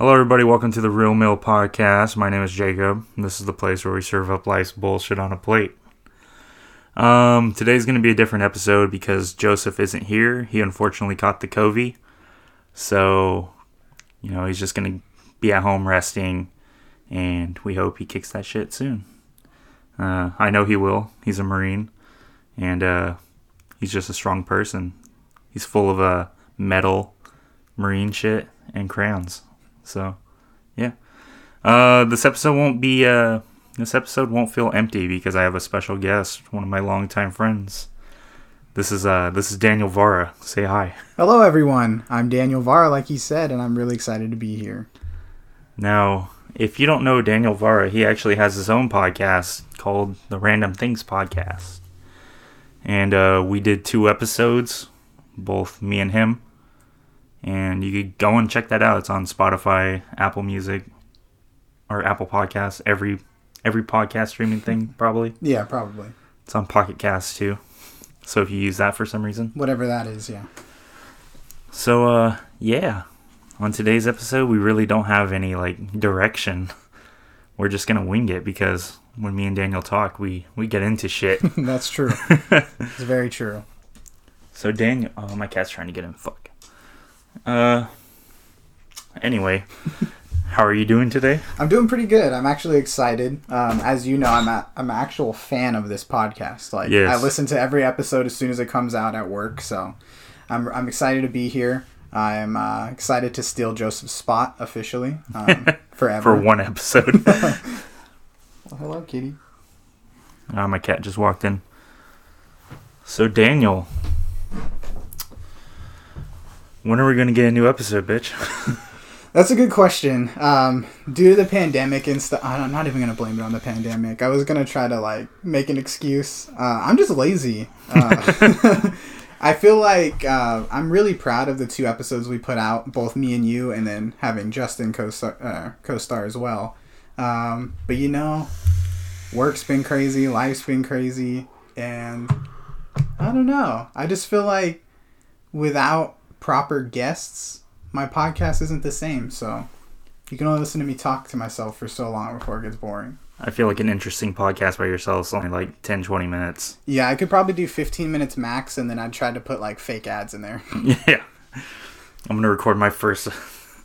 Hello, everybody. Welcome to the Real Meal Podcast. My name is Jacob. This is the place where we serve up life's bullshit on a plate. Um, today's going to be a different episode because Joseph isn't here. He unfortunately caught the COVID. So, you know, he's just going to be at home resting, and we hope he kicks that shit soon. Uh, I know he will. He's a Marine, and uh, he's just a strong person. He's full of uh, metal, Marine shit, and crayons. So, yeah. Uh, this episode won't be. Uh, this episode won't feel empty because I have a special guest, one of my longtime friends. This is uh, this is Daniel Vara. Say hi. Hello, everyone. I'm Daniel Vara, like he said, and I'm really excited to be here. Now, if you don't know Daniel Vara, he actually has his own podcast called the Random Things Podcast, and uh, we did two episodes, both me and him. And you could go and check that out. It's on Spotify, Apple Music, or Apple Podcasts. Every every podcast streaming thing probably. Yeah, probably. It's on Pocket Cast too. So if you use that for some reason. Whatever that is, yeah. So uh yeah. On today's episode we really don't have any like direction. We're just gonna wing it because when me and Daniel talk we we get into shit. That's true. it's very true. so Daniel oh my cat's trying to get in fuck. Uh anyway. How are you doing today? I'm doing pretty good. I'm actually excited. Um, as you know, I'm a, I'm an actual fan of this podcast. Like, Yes. I listen to every episode as soon as it comes out at work. So, I'm, I'm excited to be here. I'm uh, excited to steal Joseph's spot officially um, forever. For one episode. Well, hello, kitty. Ah, my cat just walked in. So Daniel, when are we gonna get a new episode, bitch? That's a good question. Um, due to the pandemic and stuff, I'm not even gonna blame it on the pandemic. I was gonna try to like make an excuse. Uh, I'm just lazy. Uh, I feel like uh, I'm really proud of the two episodes we put out, both me and you, and then having Justin co-star, uh, co-star as well. Um, but you know, work's been crazy, life's been crazy, and I don't know. I just feel like without proper guests, my podcast isn't the same. So you can only listen to me talk to myself for so long before it gets boring. I feel like an interesting podcast by yourself is only like 10, 20 minutes. Yeah, I could probably do 15 minutes max, and then I'd try to put like fake ads in there. Yeah. I'm gonna record my first.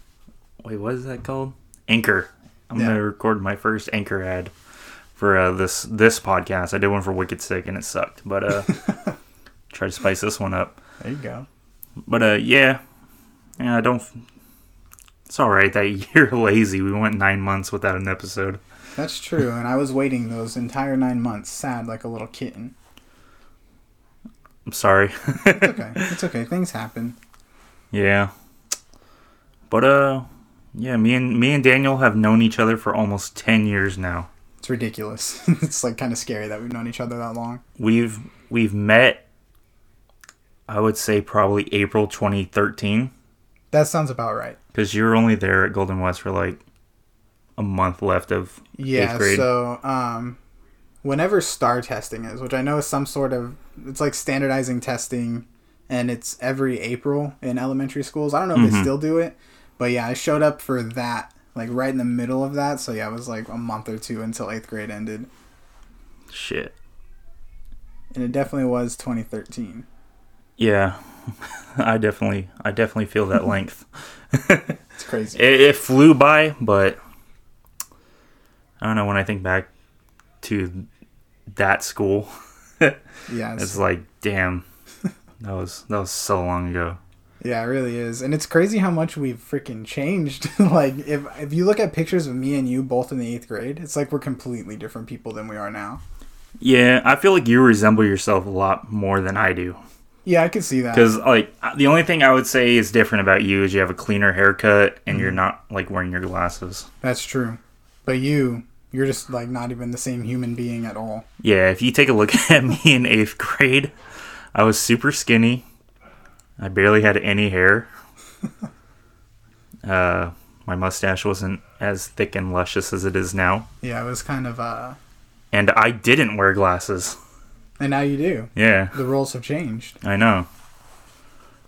Wait, what is that called? Anchor. I'm Yeah. gonna record my first anchor ad for uh, this this podcast. I did one for Wicked Sick and it sucked, but uh, try to spice this one up. There you go. But uh, yeah, yeah, I don't. It's all right that you're lazy. We went nine months without an episode. That's true, and I was waiting those entire nine months, sad like a little kitten. I'm sorry. It's okay. it's okay. Things happen. yeah, but uh, yeah, me and me and Daniel have known each other for almost ten years now. It's ridiculous. it's like kind of scary that we've known each other that long. We've we've met. I would say probably April 2013 That sounds about right. because you were only there at Golden West for like a month left of Yeah. eighth grade. So, um, whenever star testing is, which I know is some sort of, it's like standardizing testing, and it's every April in elementary schools. I don't know if they Mhm. still do it, but yeah, I showed up for that, like right in the middle of that. So yeah, it was like a month or two until eighth grade ended, Shit. and it definitely was 2013. Yeah, I definitely I definitely feel that length. It's crazy. it, it flew by, but I don't know. When I think back to that school, yeah, it's, it's like, damn, that was that was so long ago. yeah, it really is, and it's crazy how much we've freaking changed. like if if you look at pictures of me and you both in the eighth grade, it's like we're completely different people than we are now. Yeah, I feel like you resemble yourself a lot more than I do. Yeah, I could see that. Because like the only thing I would say is different about you is you have a cleaner haircut and Mm-hmm. you're not like wearing your glasses. That's true. But you, you're just like not even the same human being at all. Yeah, if you take a look at me in eighth grade, I was super skinny. I barely had any hair. uh, my mustache wasn't as thick and luscious as it is now, Yeah, it was kind of uh and I didn't wear glasses. And now you do. Yeah, The roles have changed. I know.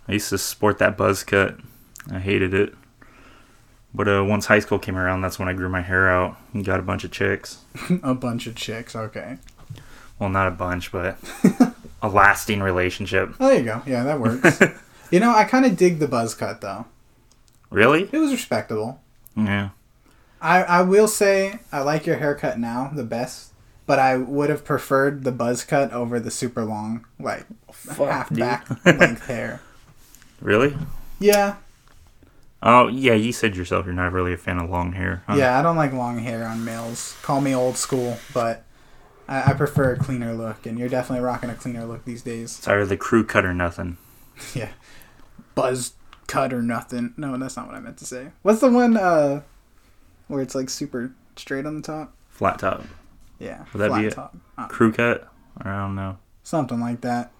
I used to sport that buzz cut. I hated it. But uh, once high school came around, that's when I grew my hair out and got a bunch of chicks. a bunch of chicks. Okay. Well, not a bunch, but a lasting relationship. Oh, there you go. Yeah, that works. you know, I kind of dig the buzz cut though. Really? It was respectable. Yeah. I I will say I like your haircut now the best, but I would have preferred the buzz cut over the super long like half dude. back length hair. Really? Yeah, Oh, yeah. You said yourself you're not really a fan of long hair. huh? yeah. I don't like long hair on males. Call me old school, but I, I prefer a cleaner look, and you're definitely rocking a cleaner look these days. Sorry, the crew cut or nothing. yeah, buzz cut or nothing. No, that's not what I meant to say. What's the one uh where it's like super straight on the top? Flat top. Yeah, Would that be top. Uh, Crew cut? Or I don't know. something like that.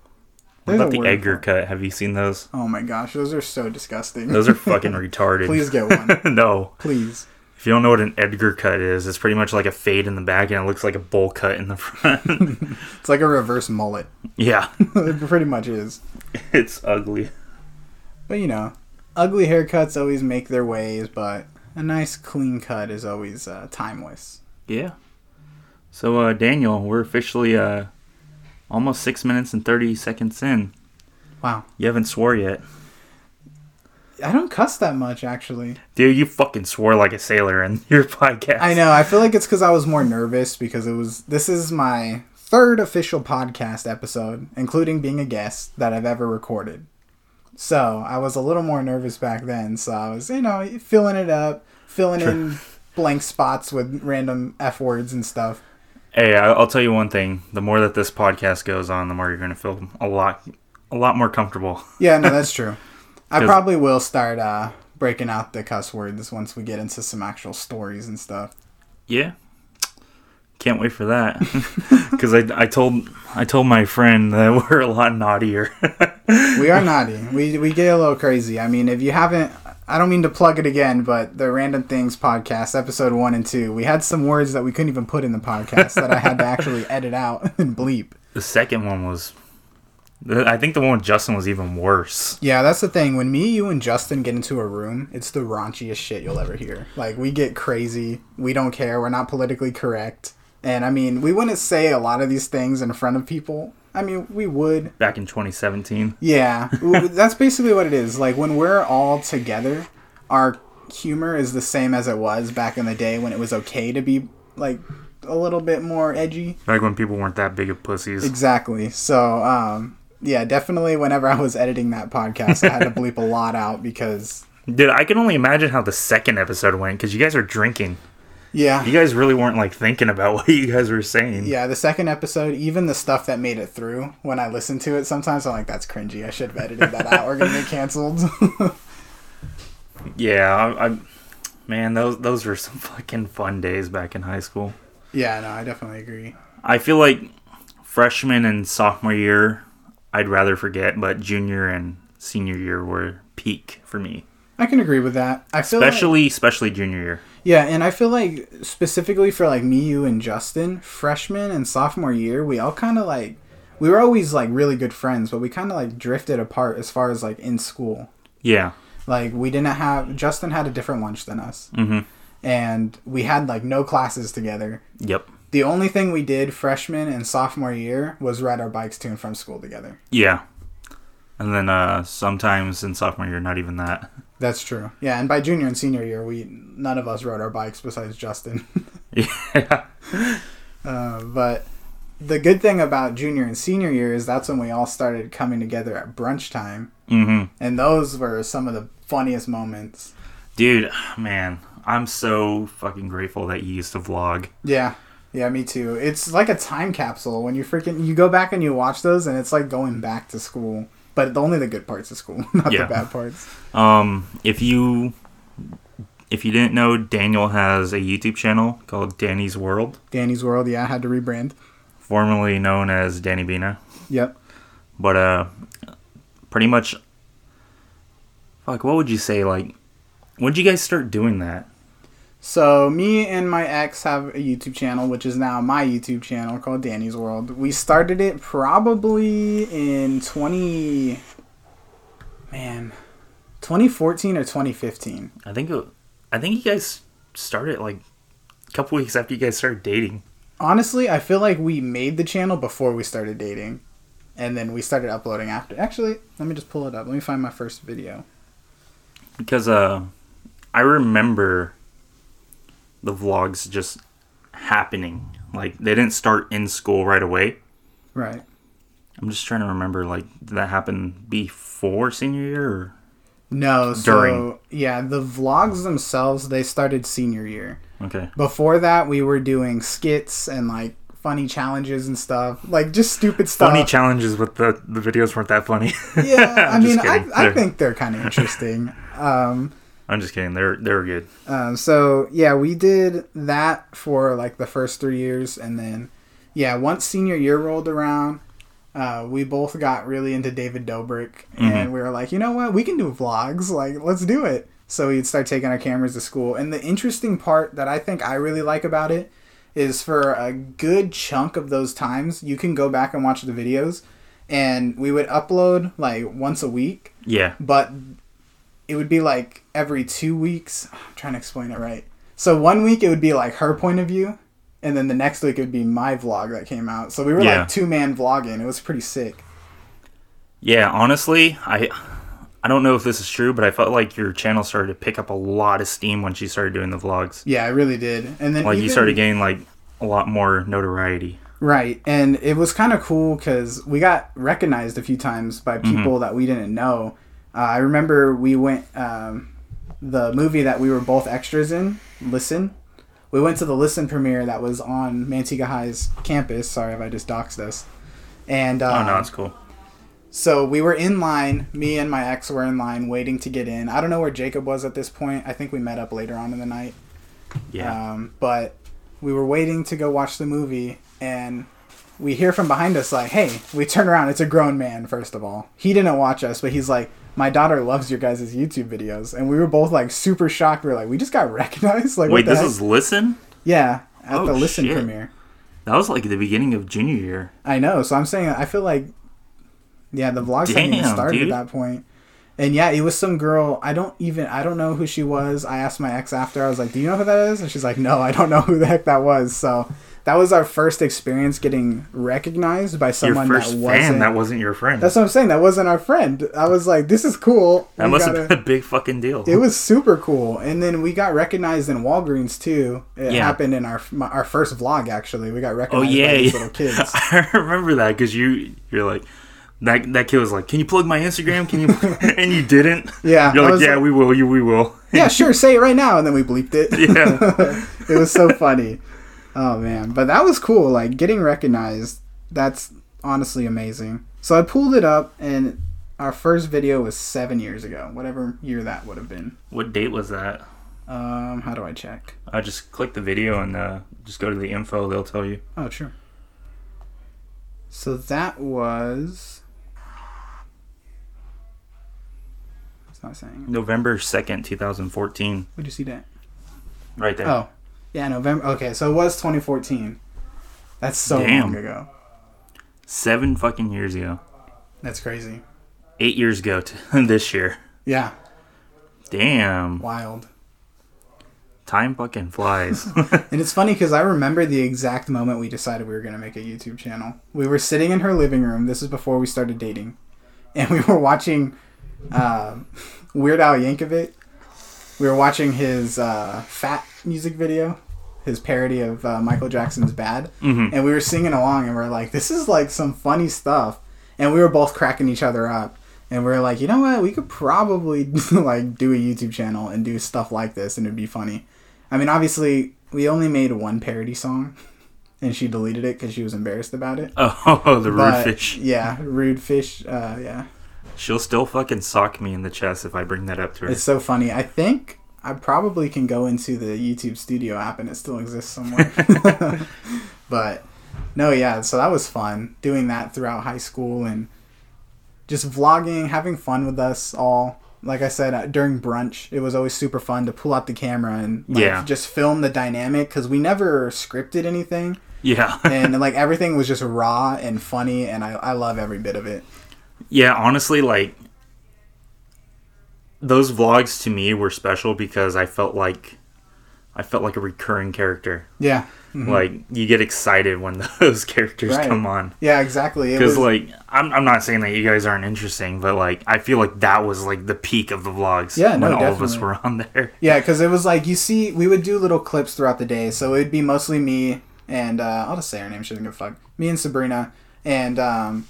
What There's about the Edgar cut? Have you seen those? Oh my gosh, those are so disgusting. Those are fucking retarded. Please get one. no. Please. If you don't know what an Edgar cut is, it's pretty much like a fade in the back and it looks like a bowl cut in the front. It's like a reverse mullet. yeah. it pretty much is. It's ugly. But you know, ugly haircuts always make their ways, but a nice clean cut is always uh, timeless. Yeah. So, uh, Daniel, we're officially uh, almost six minutes and 30 seconds in. Wow. You haven't swore yet. I don't cuss that much, actually. Dude, you fucking swore like a sailor in your podcast. I know. I feel like it's because I was more nervous because it was. This is my third official podcast episode, including being a guest that I've ever recorded. So I was a little more nervous back then. So I was, you know, filling it up, filling in blank spots with random f words and stuff. Hey, I'll tell you one thing. The more that this podcast goes on, the more you're going to feel a lot, a lot more comfortable. Yeah, no, that's true. I probably will start uh, breaking out the cuss words once we get into some actual stories and stuff. Yeah. Can't wait for that. Because I, I told I told my friend that we're a lot naughtier. We are naughty. We we get a little crazy. I mean, if you haven't, I don't mean to plug it again, but the Random Things podcast, episode one and two, we had some words that we couldn't even put in the podcast that I had to actually edit out and bleep. the second one was, I think the one with Justin was even worse. Yeah, that's the thing. When me, you, and Justin get into a room, it's the raunchiest shit you'll ever hear. Like, we get crazy. We don't care. We're not politically correct. And I mean, we wouldn't say a lot of these things in front of people. I mean, we would. Back in 2017. Yeah, that's basically what it is. Like when we're all together, our humor is the same as it was back in the day when it was okay to be like a little bit more edgy. Like when people weren't that big of pussies. Exactly. So, um, yeah, definitely. Whenever I was editing that podcast, I had to bleep a lot out because, Dude, I can only imagine how the second episode went because you guys are drinking. Yeah, You guys really weren't like thinking about what you guys were saying. yeah. The second episode, even the stuff that made it through, when I listen to it, sometimes I'm like, "That's cringy. I should have edited that out. We're gonna get canceled." Yeah, I, I, man, those those were some fucking fun days back in high school. yeah, no, I definitely agree. I feel like freshman and sophomore year, I'd rather forget, but junior and senior year were peak for me. I can agree with that. I feel like- Especially, especially junior year. Yeah, and I feel like specifically for like me, you, and Justin, freshman and sophomore year, we all kind of like we were always like really good friends, but we kind of like drifted apart as far as like in school. Yeah. Like we didn't have Justin had a different lunch than us, Mm-hmm. and we had like no classes together. Yep. The only thing we did freshman and sophomore year was ride our bikes to and from school together. Yeah. And then uh sometimes in sophomore year, not even that. That's true. Yeah, and by junior and senior year, we none of us rode our bikes besides Justin. Yeah. Uh, but the good thing about junior and senior year is that's when we all started coming together at brunch time, mm-hmm. and those were some of the funniest moments. Dude, man, I'm so fucking grateful that you used to vlog. Yeah, yeah, me too. It's like a time capsule when you freaking you go back and you watch those, and it's like going back to school. But only the good parts of school, not Yeah. the bad parts. Um, if you if you didn't know, Daniel has a YouTube channel called Danny's World, Danny's World, yeah, I had to rebrand. formerly known as Danny Bina. Yep. But uh pretty much fuck, what would you say like when did you guys start doing that? So me and my ex have a YouTube channel, which is now my YouTube channel called Danny's World. We started it probably in twenty, man, twenty fourteen or twenty fifteen. I think it I think you guys started like a couple weeks after you guys started dating. Honestly, I feel like we made the channel before we started dating, and then we started uploading after. Actually, let me just pull it up. Let me find my first video. because uh I remember the vlogs just happening. Like they didn't start in school right away. Right. I'm just trying to remember like did that happen before senior year or No, so During. yeah, the vlogs themselves they started senior year. okay. Before that, we were doing skits and like funny challenges and stuff, like just stupid stuff. Funny challenges but the the videos weren't that funny. yeah, I mean, I. I think they're kind of interesting. Um, I'm just kidding. They're they were good. um, so yeah, we did that for like the first three years, and then yeah, once senior year rolled around, uh, we both got really into David Dobrik, and we were like, you know what, we can do vlogs. Like, let's do it. So we'd start taking our cameras to school, and the interesting part that I think I really like about it is for a good chunk of those times, you can go back and watch the videos, and we would upload like once a week Yeah. but it would be like every two weeks. I'm trying to explain it right. So one week it would be like her point of view, and then the next week it would be my vlog that came out. So we were Yeah. like two man vlogging. It was pretty sick. Yeah, honestly, I I don't know if this is true, but I felt like your channel started to pick up a lot of steam when she started doing the vlogs. Yeah, I really did. And then Like you started getting like a lot more notoriety. Right, and it was kind of cool because we got recognized a few times by mm-hmm. people that we didn't know. Uh, I remember we went um, the movie that we were both extras in. Listen, we went to the Listen premiere that was on Manteca High's campus. Sorry if I just doxed us. And Oh um, no, it's cool. so we were in line. Me and my ex were in line waiting to get in. I don't know where Jacob was at this point. I think we met up later on in the night. Yeah. Um, but we were waiting to go watch the movie, and we hear from behind us like, "Hey!" We turn around. It's a grown man. First of all, he didn't watch us, but he's like, "My daughter loves your guys' YouTube videos," and we were both like super shocked. We are like, "We just got recognized!" Like, Wait, this heck? is listen? yeah at Oh, the Listen shit. premiere. That was like the beginning of junior year. I know. So I'm saying I feel like yeah, the vlogs hadn't even started dude. at that point. And yeah, it was some girl. I don't even I don't know who she was. I asked my ex after. I was like, "Do you know who that is?" And she's like, "No, I don't know who the heck that was." So that was our first experience getting recognized by someone that wasn't. fan that wasn't your friend. that's what I'm saying. That wasn't our friend. I was like, "This is cool." that We must gotta- have been a big fucking deal. It was super cool, and then we got recognized in Walgreens too. It Yeah. happened in our my, our first vlog. Actually, we got oh recognized yeah, by these yeah. little kids. I remember that because you you're like that that kid was like, "Can you plug my Instagram? Can you?" and you didn't. Yeah, You're like, "Yeah, like- we will. You we will." yeah, sure, say it right now, and then we bleeped it. Yeah. it was so funny. Oh man, but that was cool. Like getting recognized. That's honestly amazing. So I pulled it up, and our first video was seven years ago, whatever year that would have been. What date was that? Um, how do I check? I just click the video and uh, just go to the info. They'll tell you. Oh, sure. So that was. It's not saying. November second, two thousand fourteen. Where'd you see that? Right there. Oh, yeah, November. Okay, so it was 2014. That's so Damn. long ago. Seven fucking years ago. That's crazy. Eight years ago to this year. Yeah, Damn. wild. Time fucking flies. And it's funny because I remember the exact moment we decided we were going to make a YouTube channel. We were sitting in her living room. This is before we started dating. And we were watching uh, Weird Al Yankovic. We were watching his uh, Fat music video, his parody of uh, Michael Jackson's Bad. Mhm. And we were singing along and we are like, this is like some funny stuff. And we were both cracking each other up. And we are like, you know what? We could probably like do a YouTube channel and do stuff like this and it'd be funny. I mean, obviously, we only made one parody song, and she deleted it because she was embarrassed about it. oh, the rude But, fish. Yeah, rude fish. Uh, yeah, She'll still fucking sock me in the chest if I bring that up to her. it's so funny. I think I probably can go into the YouTube Studio app and it still exists somewhere. but no, yeah. So that was fun doing that throughout high school and just vlogging, having fun with us all. Like I said, uh, during brunch, it was always super fun to pull out the camera and like, Yeah. just film the dynamic because we never scripted anything. yeah. and like everything was just raw and funny and I, I love every bit of it yeah, honestly, like those vlogs to me were special because I felt like I felt like a recurring character. Yeah. Mhm. Like you get excited when those characters Right. come on. Yeah, exactly. Because was, like I'm, I'm not saying that you guys aren't interesting, but like I feel like that was like the peak of the vlogs. Yeah, no, when all of us were on there. Yeah, because it was like you see, we would do little clips throughout the day, so it'd be mostly me and uh, I'll just say her name. She doesn't give a fuck. Me and Sabrina, and um,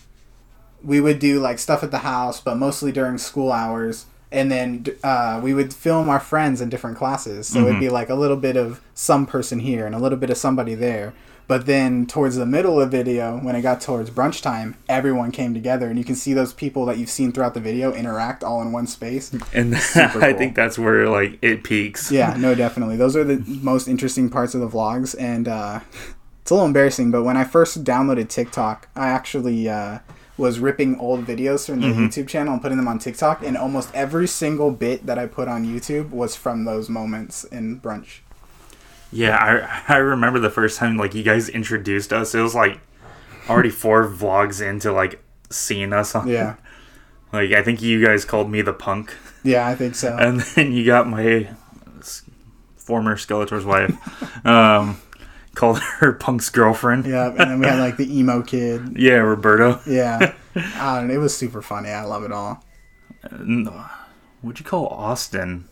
we would do like stuff at the house, but mostly during school hours. And then uh, we would film our friends in different classes, so it'd be like a little bit of some person here and a little bit of somebody there. But then towards the middle of the video, when it got towards brunch time, everyone came together, and you can see those people that you've seen throughout the video interact all in one space. And Super I think that's where like it peaks. Yeah, no, definitely. Those are the most interesting parts of the vlogs, and uh, it's a little embarrassing. But when I first downloaded TikTok, I actually uh, was ripping old videos from the YouTube channel and putting them on TikTok, and almost every single bit that I put on YouTube was from those moments in brunch. Yeah, I I remember the first time like you guys introduced us. It was like already four vlogs into like seeing us on. Yeah, Like I think you guys called me the punk, yeah, I think so. and then you got my former Skeletor's wife, um, called her punk's girlfriend. yeah, and then we had like the emo kid. Yeah, Roberto. Yeah, I don't it was super funny. I love it all. Uh, What'd you call Austin?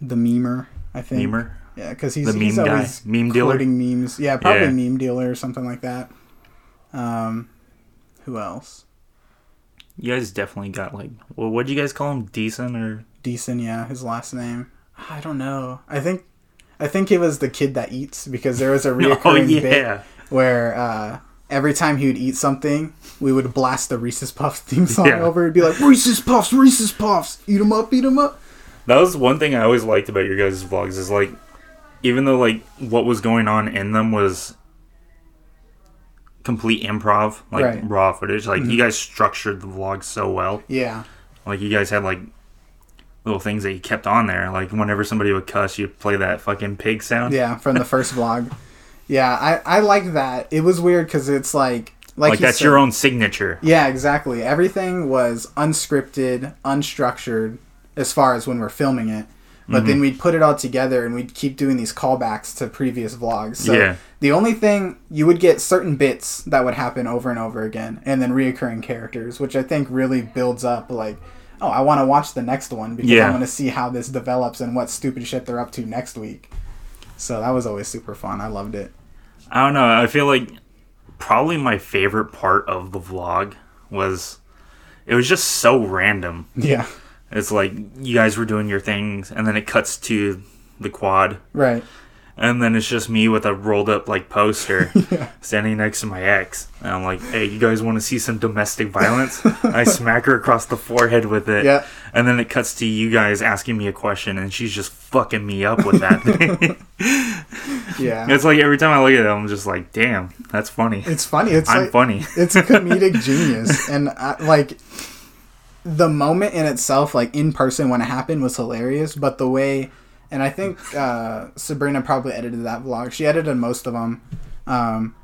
The memer, I think. Memer? Yeah, because he's, The he's meme guy? always Meme dealer? memes. Yeah, probably Yeah. meme dealer or something like that. Um, who else? You guys definitely got like, well, what'd you guys call him? Decent or? Decent, yeah, his last name. I don't know. I think, I think it was the kid that eats because there was a Oh reoccurring bit where uh, every time he would eat something, we would blast the Reese's Puffs theme song Yeah. over. It'd be like Reese's Puffs, Reese's Puffs, eat 'em up, eat 'em up. That was one thing I always liked about your guys' vlogs is like, even though like what was going on in them was complete improv, like Right. Mm-hmm. raw footage. Like you guys structured the vlog so well. Yeah, Like you guys had like little things that you kept on there. Like whenever somebody would cuss, you'd play that fucking pig sound. yeah, from the first vlog. Yeah, I I like that. It was weird because it's like like, Like you that's said- your own signature. Yeah, exactly. Everything was unscripted, unstructured as far as when we're filming it. But Mm-hmm. then we'd put it all together and we'd keep doing these callbacks to previous vlogs. So Yeah. the only thing you would get certain bits that would happen over and over again and then reoccurring characters, which I think really builds up like oh, I want to watch the next one because Yeah. I want to see how this develops and what stupid shit they're up to next week. So that was always super fun. I loved it. I don't know. I feel like probably my favorite part of the vlog was it was just so random. Yeah. It's like you guys were doing your things, and then it cuts to the quad, Right. And then it's just me with a rolled up like poster standing next to my ex, and I'm like, "Hey, you guys want to see some domestic violence?" I smack her across the forehead with it, Yeah. and then it cuts to you guys asking me a question, and she's just fucking me up with that thing. Yeah. it's like every time I look at it, I'm just like, "Damn, that's funny." It's funny. It's I'm like, funny. it's comedic genius and I, like the moment in itself like in person when it happened was hilarious but the way and i think uh, sabrina probably edited that vlog she edited most of them um,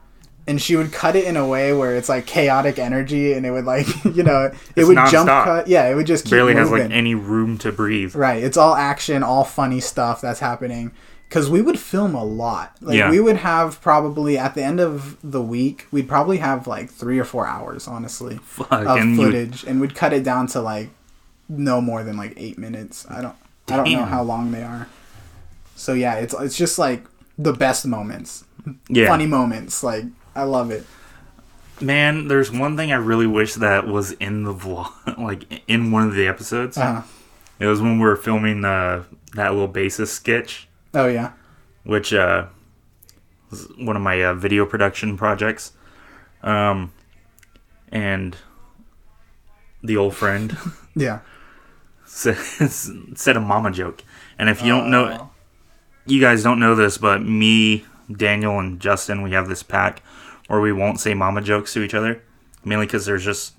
and she would cut it in a way where it's like chaotic energy and it would like you know it It's would jump cut yeah it would just keep Barely has like any room to breathe. Right. It's all action, all funny stuff that's happening. Because we would film a lot. Like Yeah. we would have probably at the end of the week, we'd probably have like three or four hours, honestly, Fuck, of and you would- footage, and we'd cut it down to like no more than like eight minutes. I don't, I don't know how long they are. So yeah, it's it's just like the best moments, yeah. funny moments. Like I love it. Man, there's one thing I really wish that was in the vlog, like in one of the episodes. Uh, It was when we were filming uh, that little basis sketch, oh yeah, which uh, was one of my uh, video production projects. Um, and the old friend yeah. Said, a mama joke. And if you don't know, Oh. you guys don't know this, but me, Daniel, and Justin, we have this pack where we won't say mama jokes to each other, mainly because there's just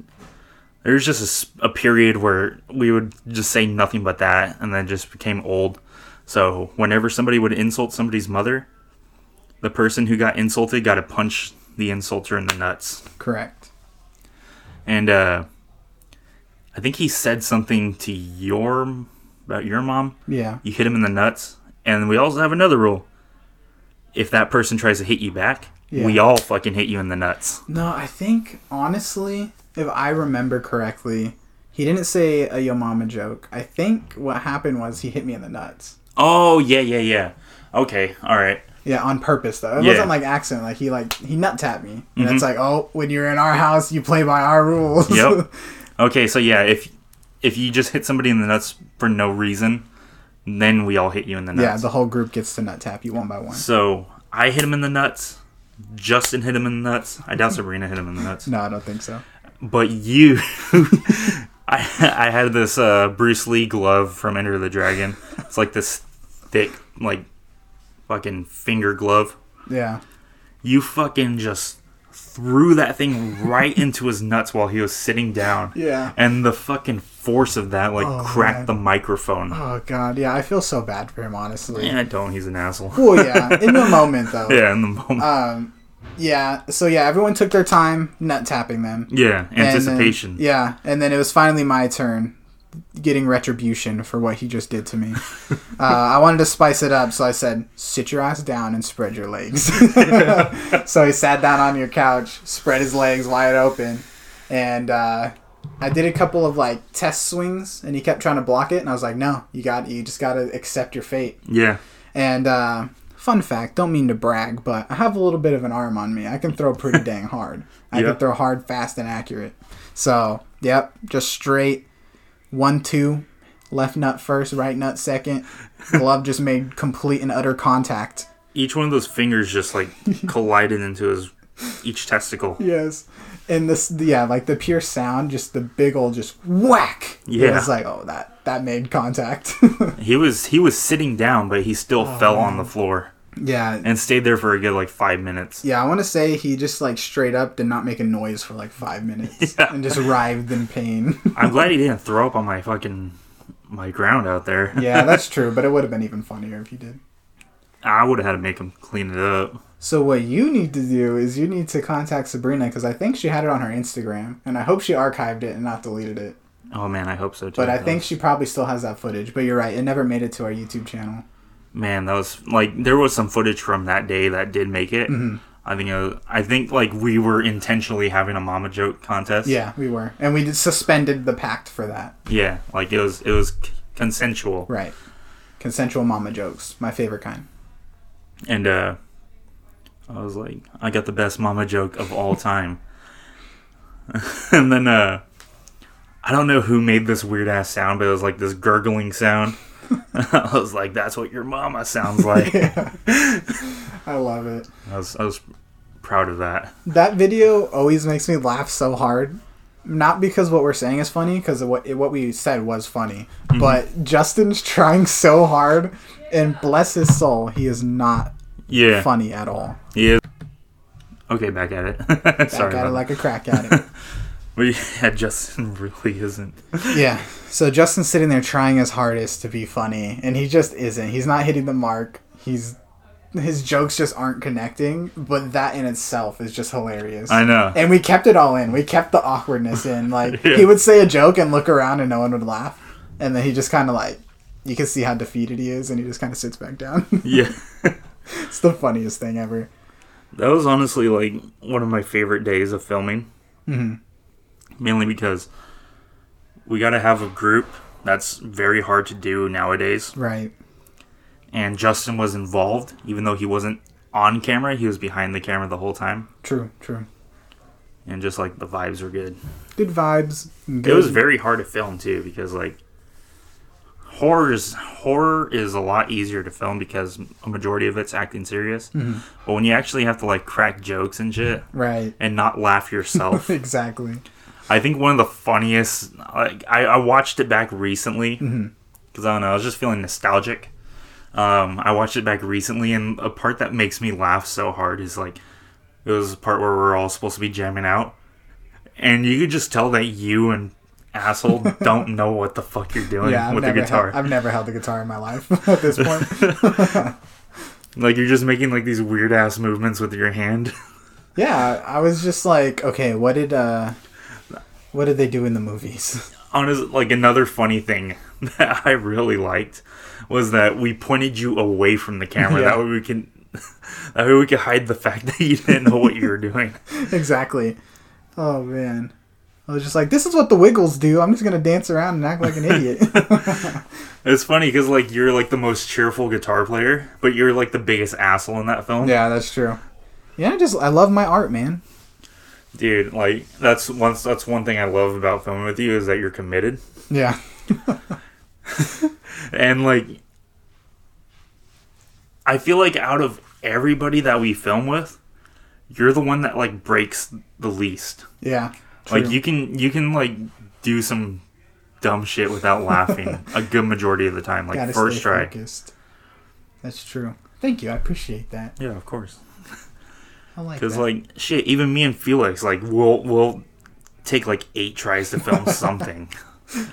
there's just a period where we would just say nothing but that, and then just became old. So whenever somebody would insult somebody's mother, the person who got insulted got to punch the insulter in the nuts. correct. And uh, I think he said something to your about your mom, Yeah. you hit him in the nuts. And we also have another rule. If that person tries to hit you back, Yeah. we all fucking hit you in the nuts. No, I think honestly, if I remember correctly, he didn't say a yo mama joke. I think what happened was he hit me in the nuts. Oh, yeah, yeah, yeah. Okay, all right. Yeah, on purpose though. It Yeah. wasn't like accident. Like he like he nut tapped me, and it's mm-hmm. like, oh, when you're in our house, you play by our rules. Yep. Okay, so yeah, if if you just hit somebody in the nuts for no reason, then we all hit you in the nuts. yeah, the whole group gets to nut tap you one by one. So I hit him in the nuts. Justin hit him in the nuts. I doubt Sabrina hit him in the nuts. No, I don't think so. But you, I I had this uh, Bruce Lee glove from Enter the Dragon. It's like this thick, like fucking finger glove. Yeah. You fucking just threw that thing right into his nuts while he was sitting down. Yeah. And the fucking force of that like Oh, cracked man. the microphone. Oh god, yeah, I feel so bad for him, honestly. Yeah, I don't. He's an asshole. Well, yeah, in the moment though. yeah, in the moment. Um, yeah. So yeah, everyone took their time nut tapping them. yeah, And then- anticipation. yeah, and then it was finally my turn, getting retribution for what he just did to me. uh, I wanted to spice it up, so I said, "Sit your ass down and spread your legs." so he sat down on your couch, spread his legs wide open, and uh, I did a couple of like test swings, and he kept trying to block it, and I was like, "No, you got, you just got to accept your fate." Yeah. And uh, fun fact, don't mean to brag, but I have a little bit of an arm on me. I can throw pretty dang hard. I Yeah. can throw hard, fast, and accurate. So, yep, just straight one, two, left nut first, right nut second. Glove just made complete and utter contact. Each one of those fingers just like collided into his each testicle. Yes. And this, yeah, like the pure sound, just the big old just whack. Yeah. It's like, oh, that that made contact. He was he was sitting down, but he still Oh, fell on the floor yeah. and stayed there for a good like five minutes. Yeah, I want to say he just like straight up did not make a noise for like five minutes Yeah. and just writhed in pain. I'm glad he didn't throw up on my fucking my ground out there. yeah, that's true, but it would have been even funnier if he did. I would have had to make him clean it up. So what you need to do is you need to contact Sabrina because I think she had it on her Instagram, and I hope she archived it and not deleted it. Oh man, I hope so too. But I think she probably still has that footage. But you're right, it never made it to our YouTube channel. Man, that was like there was some footage from that day that did make it. Mm-hmm. I think was, I think like we were intentionally having a mama joke contest. Yeah, we were, and we suspended the pact for that. Yeah, like it was it was consensual. Right, consensual mama jokes, my favorite kind. And uh I was like, I got the best mama joke of all time. and then uh I don't know who made this weird ass sound, but it was like this gurgling sound. I was like, that's what your mama sounds like. I love it. I was I was proud of that. That video always makes me laugh so hard. Not because what we're saying is funny, because what what we said was funny, Mm-hmm. but Justin's trying so hard, and bless his soul, he is not Yeah. funny at all. He is. Okay, back at it. Back Sorry. at it like a crack at it. We had Justin really isn't. yeah. So Justin's sitting there trying his hardest to be funny, and he just isn't. He's not hitting the mark. He's his jokes just aren't connecting, but that in itself is just hilarious. I know. And we kept it all in. We kept the awkwardness in. Like Yeah. he would say a joke and look around and no one would laugh. And then he just kind of like you can see how defeated he is and he just kind of sits back down. Yeah. it's the funniest thing ever. That was honestly like one of my favorite days of filming. Mhm. Mainly because we got to have a group that's very hard to do nowadays. Right. And Justin was involved, even though he wasn't on camera, he was behind the camera the whole time. True, true. And just like the vibes were good. Good vibes. Good. It was very hard to film too because like horror is horror is a lot easier to film because a majority of it's acting serious. Mm-hmm. But when you actually have to like crack jokes and shit right. and not laugh yourself, exactly. I think one of the funniest. Like I, I watched it back recently because Mm-hmm. I don't know. I was just feeling nostalgic. Um, I watched it back recently, and a part that makes me laugh so hard is like it was a part where we're all supposed to be jamming out, and you could just tell that you and asshole don't know what the fuck you're doing Yeah, with the guitar. held, I've never held a guitar in my life at this point. like you're just making like these weird ass movements with your hand. yeah, I was just like, okay, what did uh, what did they do in the movies? Honest, like another funny thing that I really liked was that we pointed you away from the camera. Yeah. That way we can that way we could hide the fact that you didn't know what you were doing. exactly. Oh man. I was just like, this is what the Wiggles do. I'm just gonna dance around and act like an idiot. It's funny because like you're like the most cheerful guitar player, but you're like the biggest asshole in that film. yeah, that's true. Yeah, I just I love my art, man. Dude, like that's once that's one thing I love about filming with you is that you're committed. Yeah. And like I feel like out of everybody that we film with, you're the one that like breaks the least. Yeah. Like you can you can like do some dumb shit without laughing a good majority of the time. Like Gotta first try. focused. That's true. Thank you. I appreciate that. Yeah, of course. I like Because like shit, even me and Felix like we'll we'll take like eight tries to film something.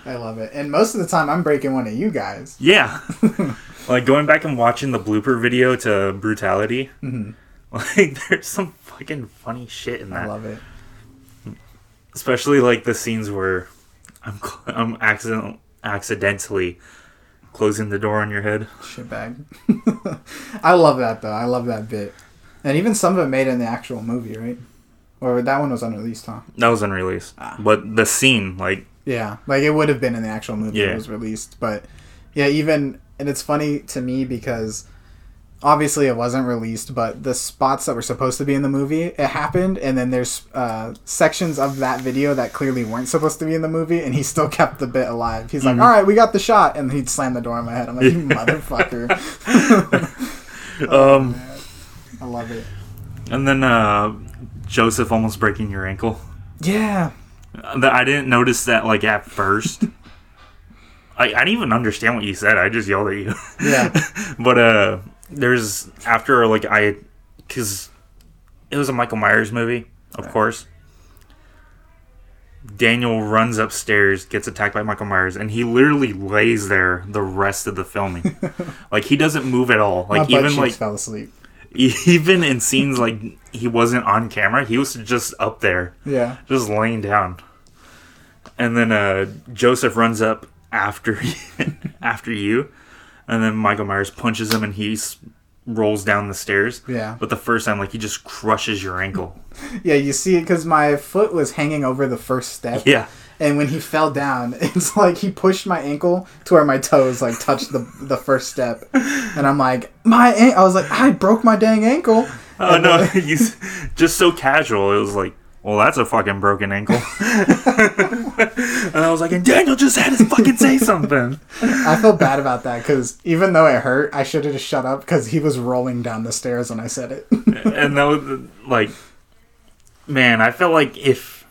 I love it. And most of the time, I'm breaking one of you guys. Yeah. like going back and watching the blooper video to Brutality. Mhm. Like there's some fucking funny shit in that. I love it. Especially like the scenes where I'm cl- I'm accident accidentally closing the door on your head. Shitbag. I love that though. I love that bit. And even some of it made it in the actual movie, right? Or that one was unreleased, huh? That was unreleased. Ah. But the scene, like Yeah, like it would have been in the actual movie if Yeah. it was released. But yeah, even and it's funny to me because obviously it wasn't released, but the spots that were supposed to be in the movie, it happened, and then there's uh, sections of that video that clearly weren't supposed to be in the movie, and he still kept the bit alive. He's like, "All right, we got the shot," and he'd slam the door on my head. I'm like, "You motherfucker!" um I love it. and then uh Joseph almost breaking your ankle. Yeah, that- I didn't notice that like at first. I, I didn't even understand what you said. I just yelled at you. yeah, but uh there's after like I cuz it was a Michael Myers movie, of course. Daniel runs upstairs, gets attacked by Michael Myers, and he literally lays there the rest of the filming. like he doesn't move at all. Like even like fell asleep. Even in scenes like he wasn't on camera, he was just up there Yeah, just laying down. And then uh, Joseph runs up after after you, and then Michael Myers punches him, and he rolls down the stairs. yeah. But the first time, like he just crushes your ankle. Yeah, you see it because my foot was hanging over the first step. Yeah, And when he fell down, it's like he pushed my ankle to where my toes like touched the the first step, and I'm like, my an-, I was like, I broke my dang ankle. Oh And no, then- he's just so casual. It was like, well, that's a fucking broken ankle. and I was like, and Daniel just had to fucking say something. I feel bad about that because even though it hurt, I should have just shut up because he was rolling down the stairs when I said it. and that was like, man, I felt like if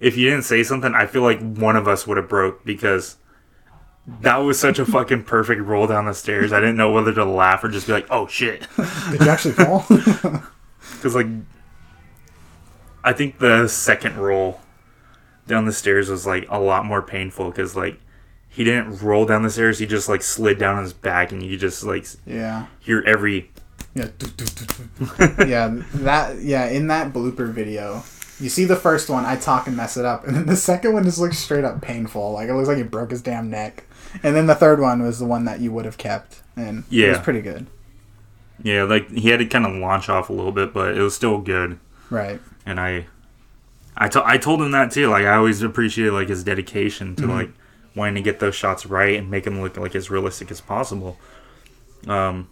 if you didn't say something, I feel like one of us would have broke because that was such a fucking perfect roll down the stairs. I didn't know whether to laugh or just be like, oh shit, Did you actually fall? because like I think the second roll down the stairs was like a lot more painful because like he didn't roll down the stairs; he just like slid down on his back, and you just like yeah. hear every Yeah. yeah, that yeah, in that blooper video, you see the first one, I talk and mess it up, and then the second one just looks straight up painful. Like it looks like he broke his damn neck. And then the third one was the one that you would have kept, and yeah. it was pretty good. yeah, like he had to kind of launch off a little bit, but it was still good. Right. and I, I, to- I told him that too. Like I always appreciated like his dedication to like wanting to get those shots right and make them look like as realistic as possible. Um,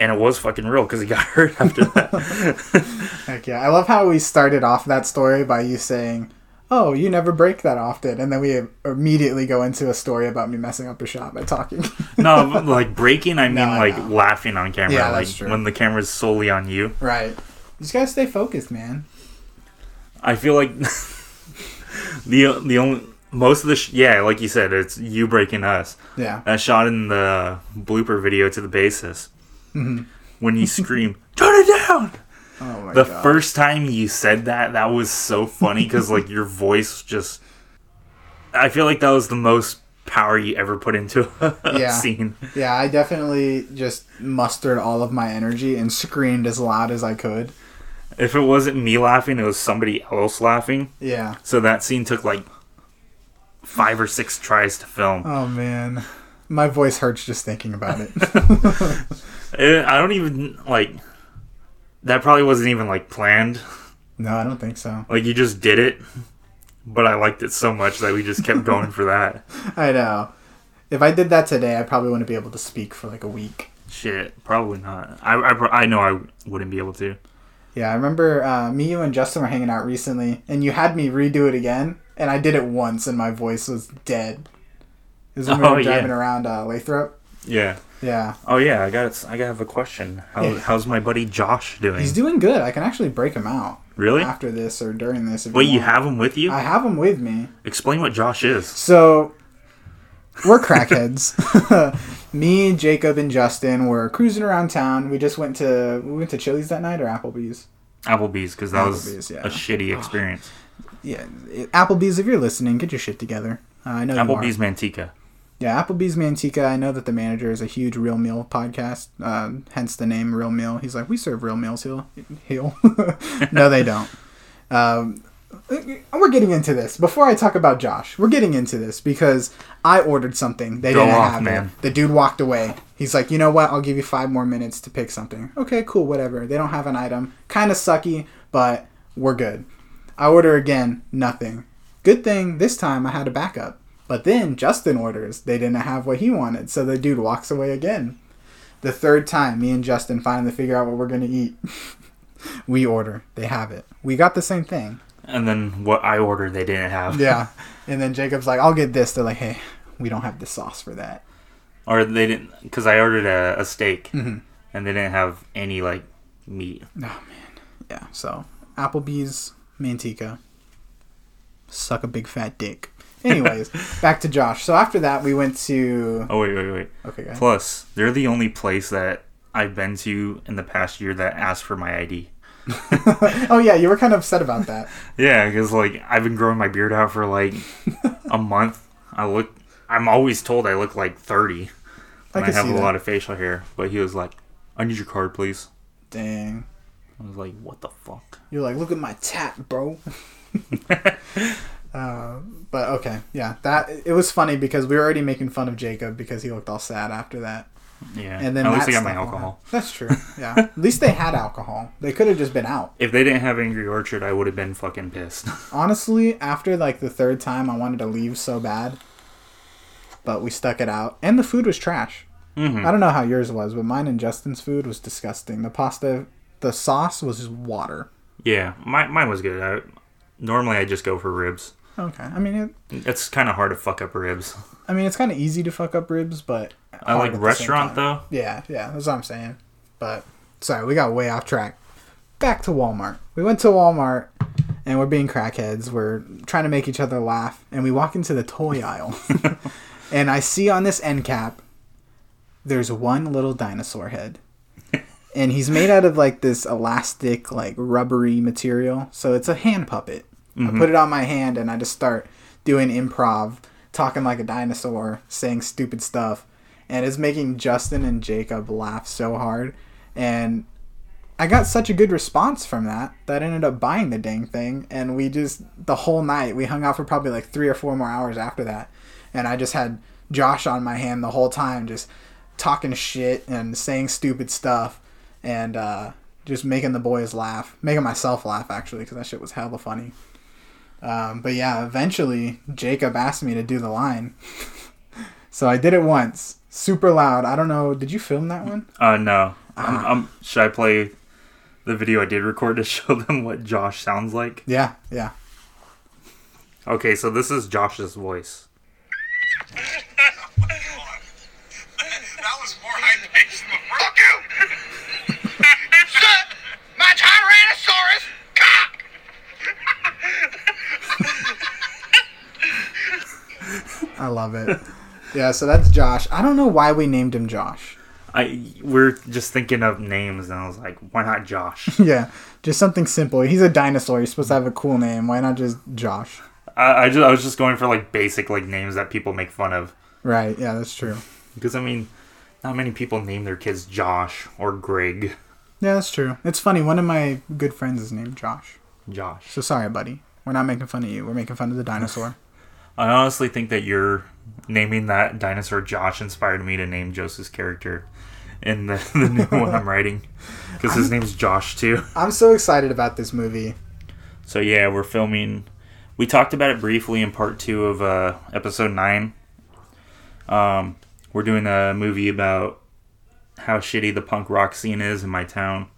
and it was fucking real because he got hurt after that. Heck yeah. I love how we started off that story by you saying, "Oh, you never break that often," and then we immediately go into a story about me messing up a shot by talking. no, like breaking. I mean, No, I like know. laughing on camera. Yeah, like that's true. when the camera's solely on you. right. You just gotta stay focused, man. I feel like the the only most of the sh- yeah, like you said, it's you breaking us. Yeah. That shot in the blooper video to the basis Mhm. when you scream, "Turn it down!" Oh my The god. first time you said that, that was so funny because like your voice just. I feel like that was the most power you ever put into a Yeah. scene. Yeah, I definitely just mustered all of my energy and screamed as loud as I could. If it wasn't me laughing, it was somebody else laughing. Yeah. So that scene took like five or six tries to film. Oh man, my voice hurts just thinking about it. Eh, I don't even like. That probably wasn't even like planned. no, I don't think so. Like you just did it, but I liked it so much that we just kept going for that. I know. If I did that today, I probably wouldn't be able to speak for like a week. Shit, probably not. I, I, I know I wouldn't be able to. Yeah, I remember uh, me, you, and Justin were hanging out recently, and you had me redo it again, and I did it once, and my voice was dead. Is when we Oh, were yeah. driving around uh, Lathrop. Yeah. Yeah, Oh yeah, I got I got have a question. How, Yeah. How's my buddy Josh doing? he's doing good. I can actually break him out really? after this or during this. If Wait, you want. have him with you? I have him with me. Explain what Josh is. So we're crackheads. Me, Jacob, and Justin were cruising around town. We just went to we went to Chili's that night or Applebee's. Applebee's because that Applebee's, was yeah. a shitty experience. Yeah, Applebee's. If you're listening, get your shit together. Uh, I know you. Applebee's Manteca. Yeah, Applebee's Manteca. I know that the manager is a huge Real Meal podcast, uh, hence the name Real Meal. He's like, we serve real meals here. Heel. no, they don't. Um, we're getting into this. Before I talk about Josh, we're getting into this because I ordered something. They Go didn't off, have man. it. The dude walked away. He's like, you know what? I'll give you five more minutes to pick something. Okay, cool, whatever. They don't have an item. Kind of sucky, but we're good. I order again, nothing. Good thing this time I had a backup. But then Justin orders. They didn't have what he wanted, so the dude walks away again. The third time, me and Justin finally figure out what we're gonna eat. we order. They have it. We got the same thing. And then what I ordered, they didn't have. Yeah. and then Jacob's like, I'll get this. They're like, hey, we don't have the sauce for that. Or they didn't because I ordered a, a steak Mhm. and they didn't have any like meat. Oh man. Yeah. So Applebee's Manteca. Suck a big fat dick. Anyways, back to Josh. So after that, we went to. Oh wait, wait, wait. Okay. Plus, they're the only place that I've been to in the past year that asked for my ID. oh yeah, you were kind of upset about that. Yeah, because like I've been growing my beard out for like a month. I look. I'm always told I look like 30. I And I, can have a that. lot of facial hair, but he was like, "I need your card, please." Dang. I was like, "What the fuck?" You're like, look at my tat, bro. Uh, but okay, yeah, that it was funny because we were already making fun of Jacob because he looked all sad after that. Yeah. And then at least I got my alcohol. That's true. Yeah, at least they had alcohol. They could have just been out. If they didn't have Angry Orchard, I would have been fucking pissed. Honestly, after like the third time, I wanted to leave so bad, but we stuck it out, and the food was trash. hmm I don't know how yours was, but mine and Justin's food was disgusting. The pasta, the sauce was just water. Yeah, my, mine was good. I, normally, I just go for ribs. Okay, I mean, it, It's kind of hard to fuck up ribs. I mean, it's kind of easy to fuck up ribs, but I like at the same restaurant though. Yeah, yeah, that's what I'm saying. But sorry, we got way off track. Back to Walmart. We went to Walmart and we're being crackheads. We're trying to make each other laugh, and we walk into the toy aisle, and I see on this end cap, there's one little dinosaur head. And he's made out of like this elastic, like rubbery material. So it's a hand puppet. I put it on my hand and I just start doing improv, talking like a dinosaur, saying stupid stuff. And it's making Justin and Jacob laugh so hard. And I got such a good response from that that I ended up buying the dang thing. And we just, the whole night, we hung out for probably like three or four more hours after that. And I just had Josh on my hand the whole time, just talking shit and saying stupid stuff. And uh, just making the boys laugh. Making myself laugh, actually, because that shit was hella funny. Um, but yeah, eventually Jacob asked me to do the line. so I did it once. Super loud. I don't know. Did you film that one? Uh, no. Ah. Um, um, should I play the video I did record to show them what Josh sounds like? Yeah, yeah. Okay, so this is Josh's voice. That was more high paced than the. Fuck you! Shut my Tyrannosaurus I love it. yeah, so that's Josh. I don't know why we named him Josh. I we're just thinking of names, and I was like, why not Josh? yeah, just something simple. He's a dinosaur. He's supposed to have a cool name. Why not just Josh? I, I just I was just going for like basic like names that people make fun of Right. Yeah, that's true. because I mean, not many people name their kids Josh or Greg. Yeah, that's true. It's funny. One of my good friends is named Josh. Josh. So sorry, buddy. We're not making fun of you. We're making fun of the dinosaur. I honestly think that you're naming that dinosaur Josh inspired me to name Joseph's character in the, the new one I'm writing because his name's Josh too. I'm so excited about this movie. So yeah, we're filming. We talked about it briefly in part two of uh, episode nine. Um, we're doing a movie about how shitty the punk rock scene is in my town,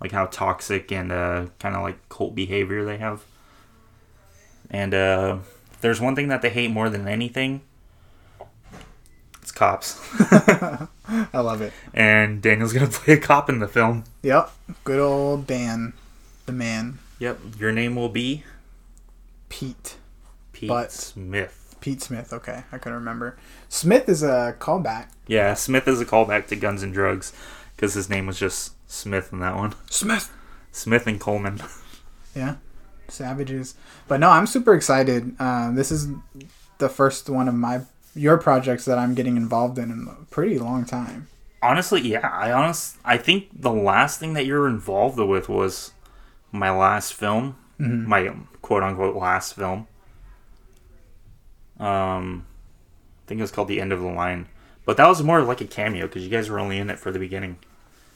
like how toxic and uh, kind of like cult behavior they have. And uh, if there's one thing that they hate more than anything. It's cops. I love it. and Daniel's gonna play a cop in the film. Yep. Good old Dan, the man. Yep. Your name will be Pete. Pete But- Smith. Pete Smith. Okay, I couldn't remember. Smith is a callback. Yeah, Smith is a callback to Guns and Drugs because his name was just Smith in that one. Smith. Smith and Coleman. Yeah. Savages. But no, I'm super excited. Um, this is the first one of my your projects that I'm getting involved in in a pretty long time. Honestly, yeah, I honest, I think the last thing that you were involved with was my last film, my quote unquote last film. Um, I think it was called The End of the Line, but that was more like a cameo because you guys were only in it for the beginning.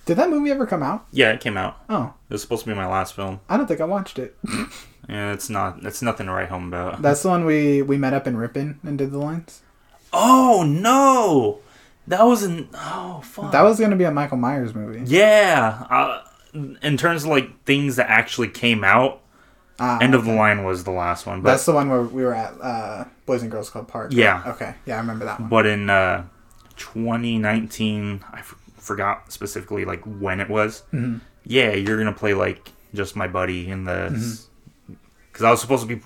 Did that movie ever come out? Yeah, it came out. Oh, It was supposed to be my last film, I don't think I watched it. yeah, it's not. It's nothing to write home about. That's the one we we met up in Ripon and did the lines. Oh no, that was an oh fuck. That was gonna be a Michael Myers movie. yeah. Uh, in terms of like things that actually came out, Ah, End of the Line was the last one. But That's the one where we were at uh, Boys and Girls Club Park. right? Yeah. Okay. Yeah, I remember that one. but in uh, 2019, I f- forgot specifically like when it was. Mm-hmm. Yeah, you're gonna play like just my buddy in the. Mm-hmm. Because I was supposed to be,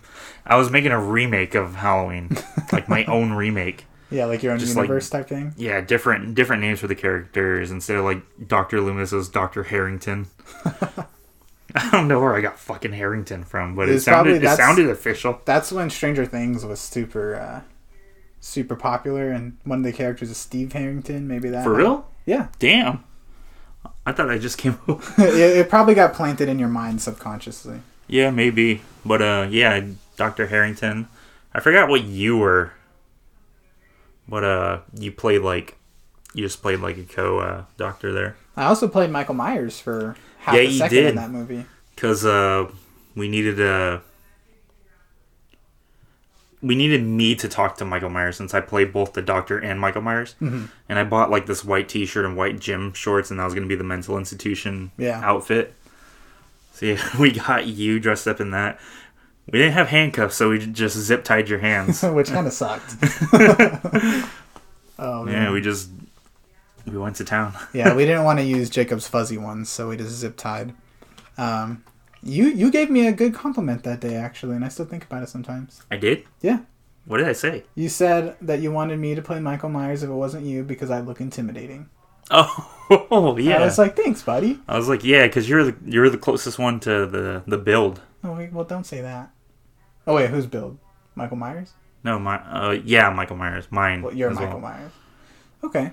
I was making a remake of Halloween, like my own remake. yeah, like your own Just like- universe type thing. Yeah, different different names for the characters instead of like Doctor Loomis was Doctor Harrington. I don't know where I got fucking Harrington from, but it probably- sounded it sounded official. That's when Stranger Things was super, uh, super popular, and one of the characters is Steve Harrington. Maybe that. For real? Yeah. Damn. I thought I just came. it, it probably got planted in your mind subconsciously. yeah, maybe, but uh, yeah, Doctor Harrington. I forgot what you were, but uh, you played like, you just played like a co uh, doctor there. I also played Michael Myers for half Yeah, a second did. in that movie. because uh, we needed uh, we needed me to talk to Michael Myers since I played both the Doctor and Michael Myers, Mm-hmm. and I bought like this white T-shirt and white gym shorts, and that was gonna be the mental institution Yeah. outfit. So yeah, we got you dressed up in that. We didn't have handcuffs, so we just zip tied your hands. which kind of sucked. oh yeah, we just we went to town. yeah, we didn't want to use Jacob's fuzzy ones, so we just zip tied. Um, you you gave me a good compliment that day actually, and I still think about it sometimes. I did. Yeah, What did I say? you said that you wanted me to play Michael Myers if it wasn't you because I look intimidating. Oh, yeah. I was like, thanks, buddy. I was like, yeah, because you're the you're the closest one to the the build. Oh wait, well, don't say that. Oh wait, who's build? Michael Myers? No, my uh, yeah, Michael Myers, mine. Well, you're Michael well. Myers. Okay,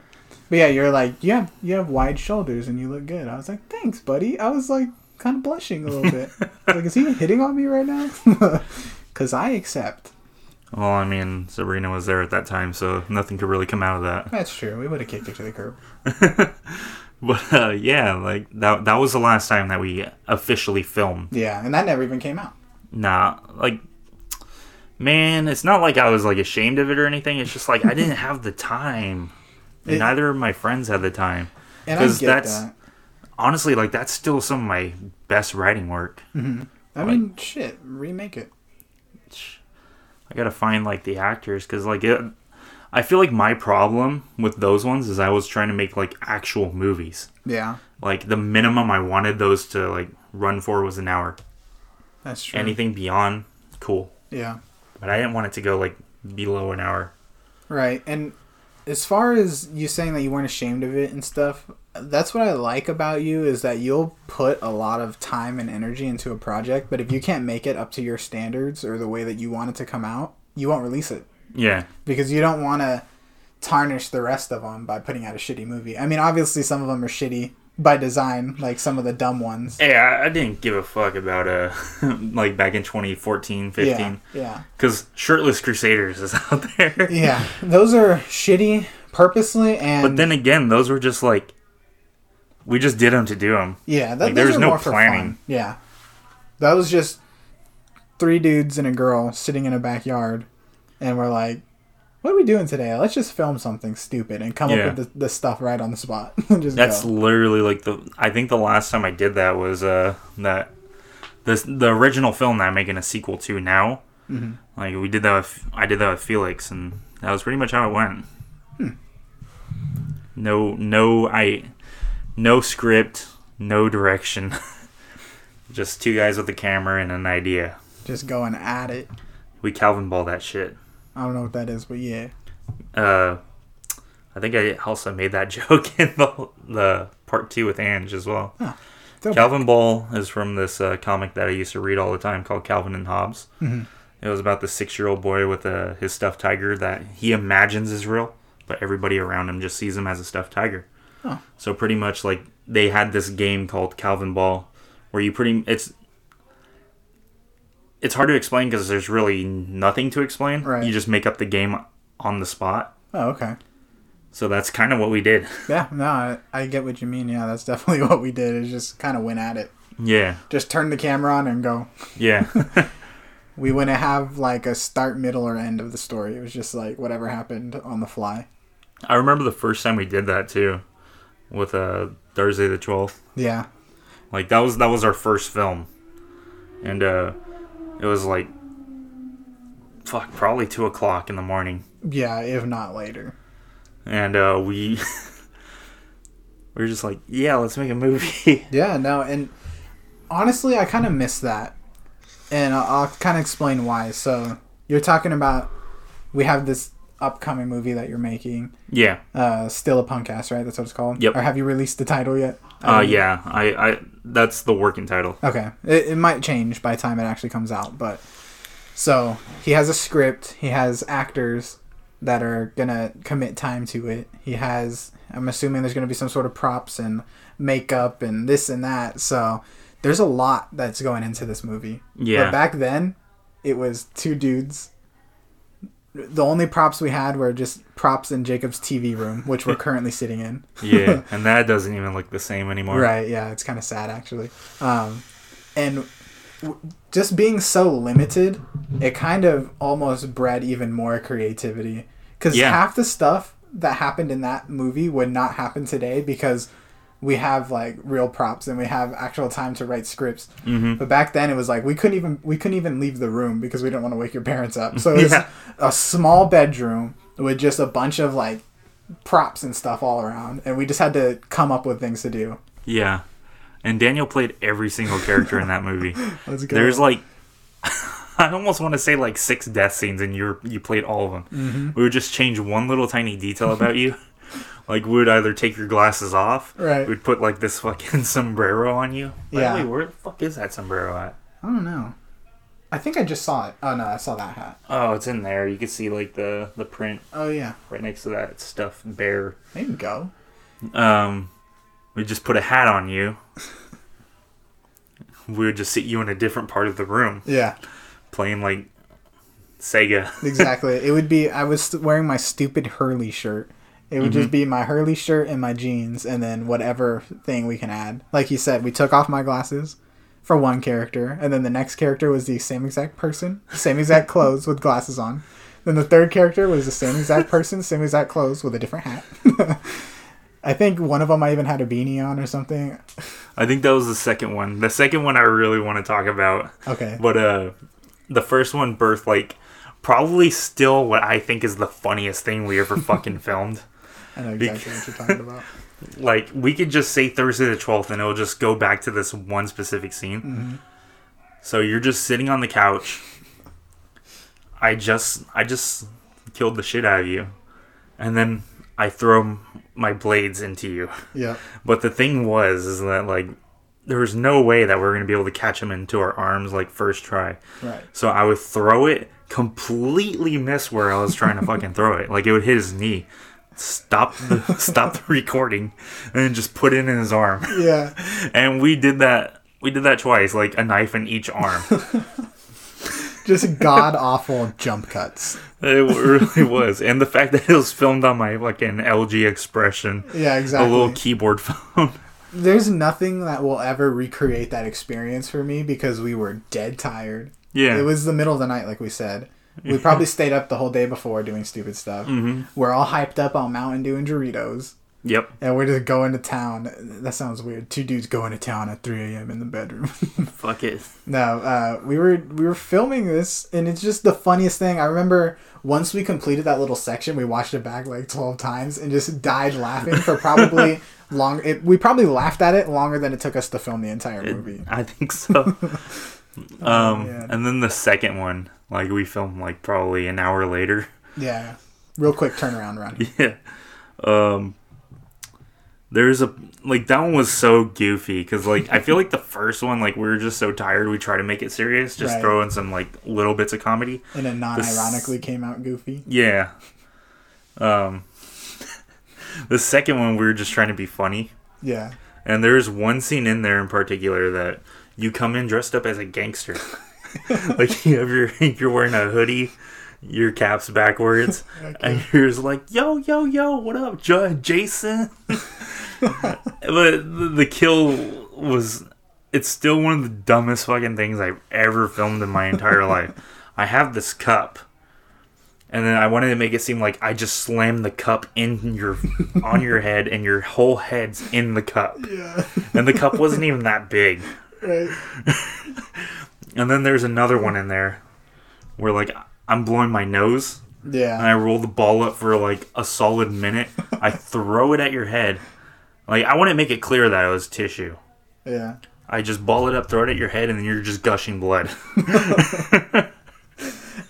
but yeah, you're like you have you have wide shoulders and you look good. I was like, thanks, buddy. I was like kind of blushing a little bit. like, is he hitting on me right now? Because I accept. Well, I mean, Sabrina was there at that time, so nothing could really come out of that. That's true. We would have kicked her to the curb. But uh, yeah, like that that was the last time that we officially filmed. Yeah, and that never even came out. Nah, like man, it's not like I was like ashamed of it or anything. It's just like I didn't have the time. And It- neither of my friends had the time. And I 'Cause get that's- that. Honestly, like that's still some of my best writing work. Mm-hmm. I mean, shit, remake it. I gotta find like the actors because like it, I feel like my problem with those ones is I was trying to make like actual movies. Yeah, Like the minimum I wanted those to like run for was an hour. that's true. Anything beyond, cool. Yeah, But I didn't want it to go like below an hour. right. And as far as you saying that you weren't ashamed of it and stuff, that's what I like about you is that you'll put a lot of time and energy into a project, but if you can't make it up to your standards or the way that you want it to come out, you won't release it Yeah, because you don't want to tarnish the rest of them by putting out a shitty movie. I mean, obviously some of them are shitty, by design, like some of the dumb ones. Hey, I, I didn't give a fuck about uh like back in 2014, 15. Yeah, yeah, Because Shirtless Crusaders is out there. yeah. Those are shitty purposely, and But then again, those were just like we just did them to do them. yeah, that, like, there was no more for planning. fun. Yeah, that was just three dudes and a girl sitting in a backyard, and we're like, "What are we doing today? Let's just film something stupid and come Yeah. up with the, the stuff right on the spot." just That's go. literally like the. I think the last time I did that was uh that this the original film that I'm making a sequel to now. Mm-hmm. Like we did that with I did that with Felix, and that was pretty much how it went. Hmm. No, no, I, no script, no direction. Just two guys with a camera and an idea. just going at it. We Calvin ball that shit. I don't know what that is, but yeah. Uh, I think I also made that joke in the the part two with Ange as well. So- Calvin Ball is from this uh, comic that I used to read all the time called Calvin and Hobbes. Mhm. It was about the six year old boy with uh, his stuffed tiger that he imagines is real, but everybody around him just sees him as a stuffed tiger. Oh. So pretty much like they had this game called Calvin Ball, where you pretty it's it's hard to explain because there's really nothing to explain. Right. You just make up the game on the spot. Oh, okay. So that's kind of what we did. Yeah, no, I, I get what you mean. Yeah, that's definitely what we did. Is just kind of went at it. yeah, Just turn the camera on and go. yeah, We wouldn't have like a start, middle, or end of the story. It was just like whatever happened on the fly. I remember the first time we did that too, with uh, Thursday the twelfth. Yeah, Like that was that was our first film, and uh, it was like, fuck, probably two o'clock in the morning, yeah, if not later. and uh, we we were just like, yeah, let's make a movie. Yeah, no, and honestly, I kind of miss that, and I'll, I'll kind of explain why. So you're talking about we have this upcoming movie that you're making, yeah, uh, still a punk ass, right? That's what it's called. Yep. Or have you released the title yet? Uh, yeah. I, I that's the working title. Okay, it, it might change by the time it actually comes out, but so he has a script. He has actors that are gonna commit time to it. He has. I'm assuming there's gonna be some sort of props and makeup and this and that. So there's a lot that's going into this movie. Yeah. But back then, it was two dudes. The only props we had were just props in Jacob's TV room, which we're currently sitting in. Yeah, and that doesn't even look the same anymore. Right. Yeah, it's kind of sad actually. Um, and w- just being so limited, it kind of almost bred even more creativity. Because Yeah. half the stuff that happened in that movie would not happen today because we have like real props and we have actual time to write scripts. Mhm. But back then it was like we couldn't even we couldn't even leave the room because we didn't want to wake your parents up. So it was Yeah. a small bedroom with just a bunch of like props and stuff all around and we just had to come up with things to do. Yeah, and Daniel played every single character in that movie. There's like, I almost want to say like six death scenes, and you you played all of them. Mm-hmm. We would just change one little tiny detail about you. Like we would either take your glasses off, Right. We'd put like this fucking sombrero on you. By Yeah. way, where the fuck is that sombrero at? I don't know. I think I just saw it. Oh no, I saw that hat. Oh, it's in there. You can see like the the print Oh yeah, right next to that stuffed bear. there you go. Um, we just put a hat on you. we would just sit you in a different part of the room Yeah, playing like Sega. exactly. it would be. I was st- wearing my stupid Hurley shirt. It would just be my Hurley shirt and my jeans, and then whatever thing we can add. Like you said, we took off my glasses for one character, and then the next character was the same exact person, same exact clothes with glasses on. Then the third character was the same exact person, same exact clothes with a different hat. I think one of them I even had a beanie on or something. I think that was the second one. The second one I really want to talk about. Okay. But uh the first one birthed like probably still what I think is the funniest thing we ever fucking filmed. I know exactly what you're talking about. Like we could just say Thursday the 12th and it'll just go back to this one specific scene. Mm-hmm. So you're just sitting on the couch. I just I just killed the shit out of you. And then I throw my blades into you. Yeah. But the thing was, is that like there was no way that we are gonna be able to catch him into our arms like first try. Right. So I would throw it, completely miss where I was trying to fucking throw it. Like it would hit his knee, stop the stop the recording and just put it in his arm. Yeah. And we did that we did that twice, like a knife in each arm. Just god awful jump cuts. it really was. And the fact that it was filmed on my like an LG Xpression. Yeah, exactly. A little keyboard phone. There's nothing that will ever recreate that experience for me because we were dead tired. Yeah. It was the middle of the night, like we said. We probably stayed up the whole day before doing stupid stuff. Mm-hmm. We're all hyped up on Mountain Dew and Doritos. Yep. And we're just going to town. That sounds weird. Two dudes going to town at 3 a.m. in the bedroom. Fuck it. no, uh, we were we were filming this, and it's just the funniest thing. I remember once we completed that little section, we watched it back like 12 times and just died laughing for probably long. It, we probably laughed at it longer than it took us to film the entire movie. I think so. um, man. and then the second one, like we filmed like probably an hour later. Yeah, real quick turnaround run. Yeah. Um, there's a like that one was so goofy because like I feel like the first one like we were just so tired we try to make it serious, just Right. throw in some like little bits of comedy. And it non-ironically came out goofy. Yeah. Um, the second one we were just trying to be funny. Yeah. And there's one scene in there in particular that you come in dressed up as a gangster. like you have your you're wearing a hoodie, your cap's backwards, and you're just like, yo, yo, yo, what up, J- Jason? but the, the kill was it's still one of the dumbest fucking things I've ever filmed in my entire life. I have this cup. And then I wanted to make it seem like I just slammed the cup in your on your head and your whole head's in the cup Yeah. and the cup wasn't even that big. Right. And then there's another one in there where like I'm blowing my nose Yeah. and I roll the ball up for like a solid minute. I throw it at your head. Like I want to make it clear that it was tissue. Yeah. I just ball it up, throw it at your head, and then you're just gushing blood.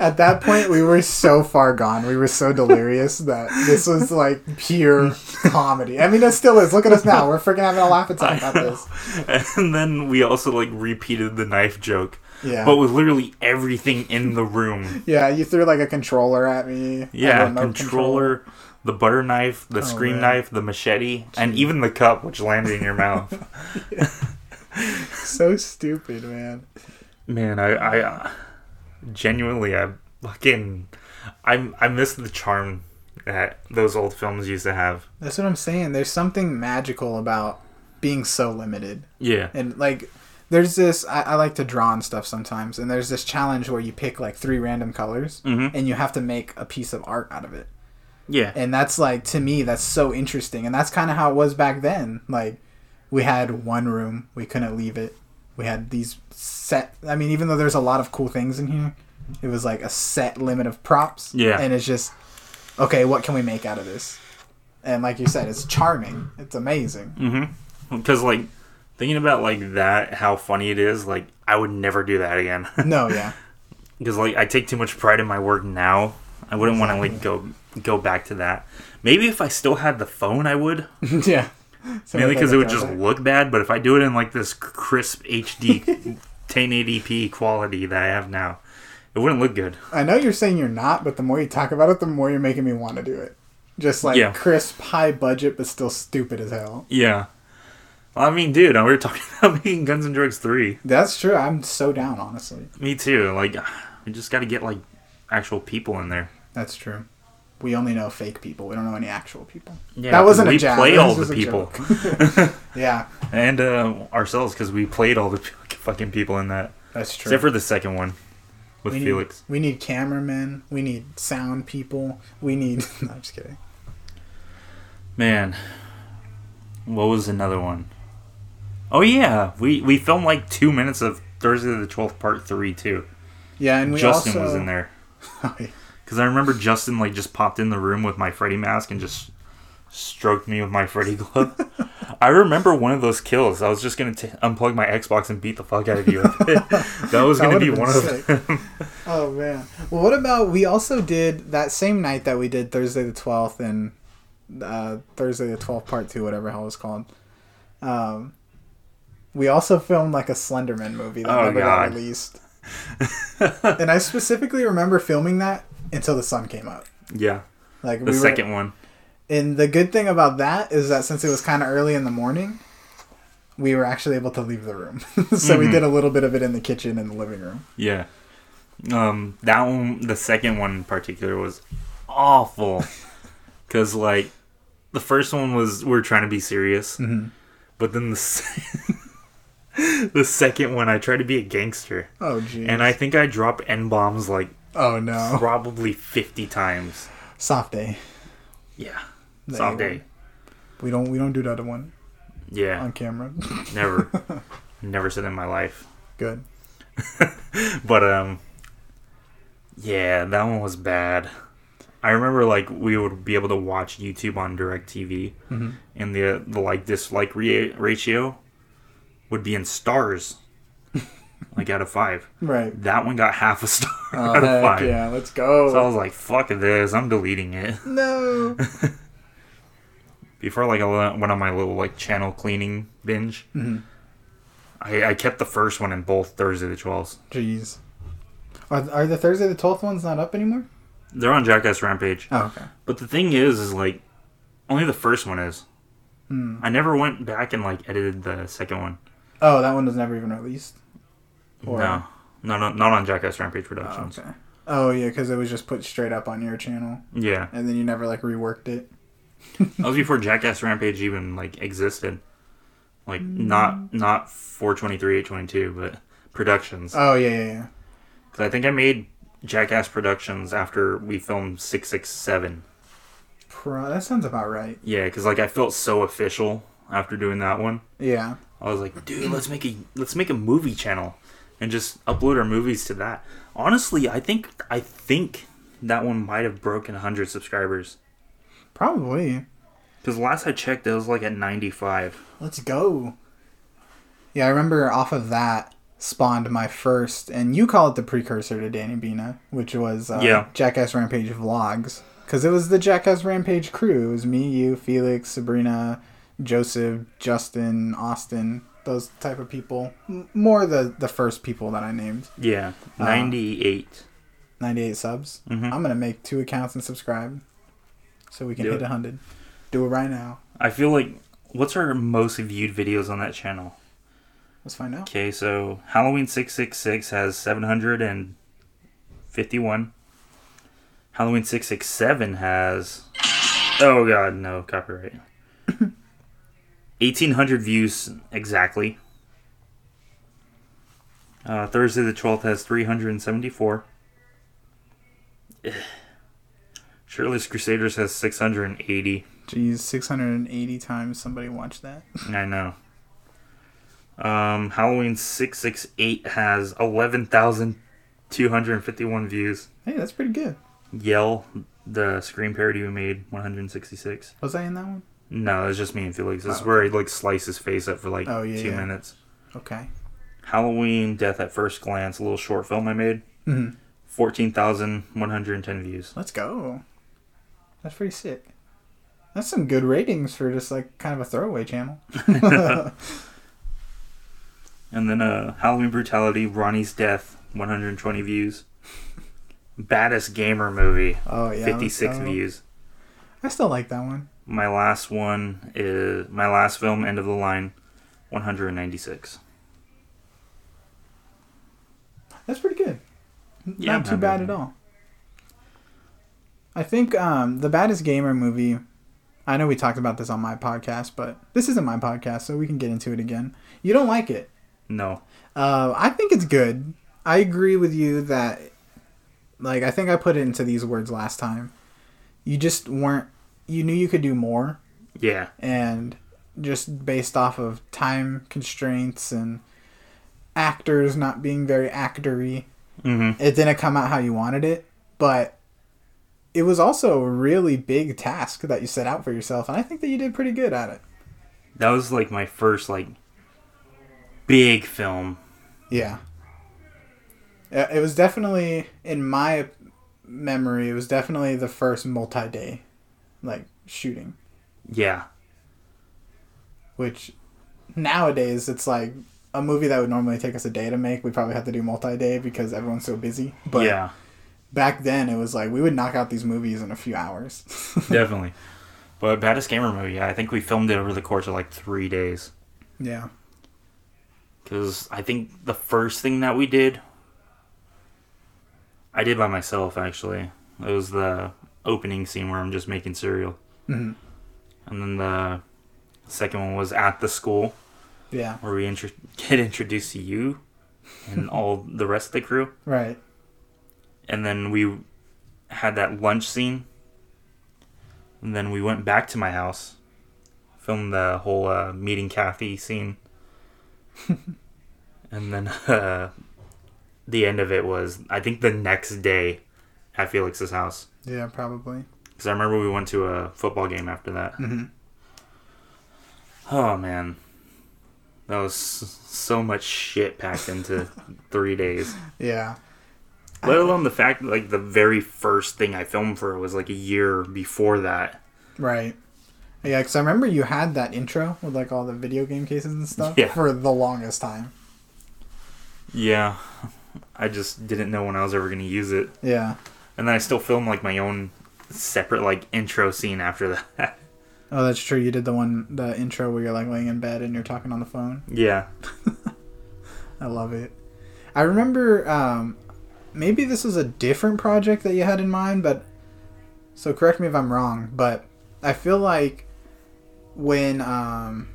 At that point, we were so far gone. We were so delirious that this was like pure comedy. I mean, it still is. Look at us now. We're freaking having a laugh attack about this. and then we also like repeated the knife joke, Yeah. but with literally everything in the room. yeah, you threw like a controller at me. Yeah, controller, the butter knife, the Oh, screen man. knife, the machete, and even the cup which landed in your mouth. So stupid, man. Man, I, I uh, genuinely, I fucking, I, I miss the charm that those old films used to have. That's what I'm saying. There's something magical about being so limited. Yeah, And like, there's this. I, I like to draw and stuff sometimes, and there's this challenge where you pick like three random colors, Mhm. and you have to make a piece of art out of it. yeah, and that's like to me that's so interesting and that's kind of how it was back then like we had one room we couldn't leave it we had these set i mean even though there's a lot of cool things in here it was like a set limit of props Yeah. and it's just okay what can we make out of this and like you said it's charming it's amazing Mm-hmm. because like thinking about like that, how funny it is. Like I would never do that again. no yeah because like I take too much pride in my work now. I wouldn't want to like go go back to that. Maybe if I still had the phone, I would. yeah Mainly because it would just look bad. But if I do it in like this crisp HD 1080p quality that I have now, it wouldn't look good. i know you're saying you're not but the more you talk about it the more you're making me want to do it just like Yeah. crisp high budget but still stupid as hell Yeah. Well, I mean, dude, we were talking about making Guns and Drugs 3. That's true. I'm so down, honestly. Me too. Like, we just got to get like actual people in there. That's true. We only know fake people. We don't know any actual people. Yeah, that wasn't we a jab. play all the people. yeah, and uh, ourselves because we played all the fucking people in that. that's true. Except for the second one with we need, Felix. We need cameramen. We need sound people. We need. no, I'm just kidding. Man, what was another one? Oh yeah, we we filmed like two minutes of Thursday the twelfth part three too. Yeah, and we Justin also, was in there Oh, yeah. Because I remember Justin like just popped in the room with my Freddy mask and just stroked me with my Freddy glove. I remember one of those kills. I was just gonna t- unplug my Xbox and beat the fuck out of you. that was That gonna be one been of sick. them. Oh man. Well, what about we also did that same night that we did Thursday the twelfth and uh, Thursday the twelfth part two, whatever hell it's called. Um, we also filmed like a Slenderman movie that Oh, never God. got released. and I specifically remember filming that until the sun came up. yeah, Like the we were, second one. And the good thing about that is that since it was kind of early in the morning, we were actually able to leave the room. so we Mhm. did a little bit of it in the kitchen and the living room. Yeah. Um, that one, the second one in particular, was awful. Cause like, the first one was we are trying to be serious, Mhm. but then the se- the second one I tried to be a gangster, Oh, geez. and I think I dropped n bombs like oh, no. probably fifty times. Soft day. Yeah, There soft you go. day. We don't we don't do that one Yeah, on camera. never, never said in my life. Good. But um, yeah, that one was bad. I remember like we would be able to watch YouTube on Directv, Mhm. and the the like dislike re- ratio would be in stars, like out of five. Right. That one got half a star Oh, out of five. yeah. Let's go. So I was like, "Fuck this! I'm deleting it." no. Before like I went on my little like channel cleaning binge, Mhm. I, I kept the first one in both Thursday the twelfth. Jeez. Are, are the Thursday the 12th ones not up anymore? They're on Jackass Rampage. Oh, okay. But the thing is, is like, only the first one is. Hmm. I never went back and like edited the second one. Oh, that one was never even released? Or- No, no, no, not on Jackass Rampage Oh, Productions. okay. Oh, yeah, because it was just put straight up on your channel, Yeah, and then you never, like, reworked it. that was before Jackass Rampage even like existed. Like mm. not not 423 822, but Productions. Oh, yeah, yeah, yeah. Because I think I made Jackass Productions after we filmed 667. Pro- that sounds about right. Yeah, because like I felt so official after doing that one. Yeah. I was like, dude, let's make a let's make a movie channel and just upload our movies to that. Honestly, I think I think that one might have broken 100 subscribers Probably. because last I checked, it was like at 95. Let's go. Yeah, I remember off of that spawned my first, and you call it the precursor to Danny Bina, which was uh, Yeah. Jackass Rampage vlogs. Because it was the Jackass Rampage crew. It was me, you, Felix, Sabrina, Joseph, Justin, Austin, those type of people. M- More the, the first people that I named. Yeah, 98. 98 subs. Mhm. I'm to make two accounts and subscribe so we can Do hit it. 100. Do it right now. I feel like what's our most viewed videos on that channel? Let's find out. Okay, so Halloween 666 has 751. Halloween 667 has. Oh god, no, copyright. 1,800 views exactly. Uh, Thursday the 12th has 374. Shirtless Crusaders has 680. Jeez, 680 times somebody watched that. I know. Um, Halloween 668 has 11,251 views. Hey, that's pretty good. Yell, the Scream parody we made, 166. Was I in that one? No, it's just me and Felix. This is Oh, where he like slices his face up for like Oh, yeah, two yeah. minutes. Okay. Halloween Death at First Glance, a little short film I made, Mhm. 14,110 views. Let's go. That's pretty sick. That's some good ratings for just like kind of a throwaway channel. And then uh, Halloween Brutality, Ronnie's Death, 120 views. Baddest Gamer movie, Oh yeah. 56 views. I still like that one. My last one is my last film, End of the Line, 196. That's pretty good. Yeah, Not too bad. at all. I think um, the baddest gamer movie. I know we talked about this on my podcast, but this isn't my podcast, so we can get into it again. You don't like it. No. Uh, I think it's good. I agree with you that, like, I think I put it into these words last time. You just weren't. You knew you could do more, Yeah. and just based off of time constraints and actors not being very actory, Mm-hmm. it didn't come out how you wanted it. But it was also a really big task that you set out for yourself, and I think that you did pretty good at it. That was like my first like big film. Yeah. Yeah, It was definitely, in my memory, it was definitely the first multi-day, like shooting. Yeah. Which nowadays it's like a movie that would normally take us a day to make. We probably have to do multi-day because everyone's so busy. But yeah. back then it was like we would knock out these movies in a few hours. Definitely. But baddest gamer movie, yeah, I think we filmed it over the course of like three days. Yeah. Because I think the first thing that we did, I did by myself actually. It was the opening scene where I'm just making cereal. Mhm. And then the second one was at the school Yeah. where we intro- get introduced to you and all the rest of the crew. Right. And then we had that lunch scene. And then we went back to my house, filmed the whole uh, meeting Kathy scene. and then uh, the end of it was, I think, the next day at Felix's house. Yeah, probably. Because I remember we went to a football game after that. Mhm. Oh, man. That was so much shit packed into three days. Yeah. Let alone the fact that, like, the very first thing I filmed for was, like, a year before that. Right. Yeah, because I remember you had that intro with like all the video game cases and stuff Yeah. for the longest time. Yeah. I just didn't know when I was ever going to use it. Yeah. And then I still filmed, like, my own separate, like, intro scene after that. Oh, that's true. You did the one, the intro where you're like laying in bed and you're talking on the phone. yeah. I love it. I remember, um, maybe this was a different project that you had in mind, but so correct me if I'm wrong, but I feel like when um,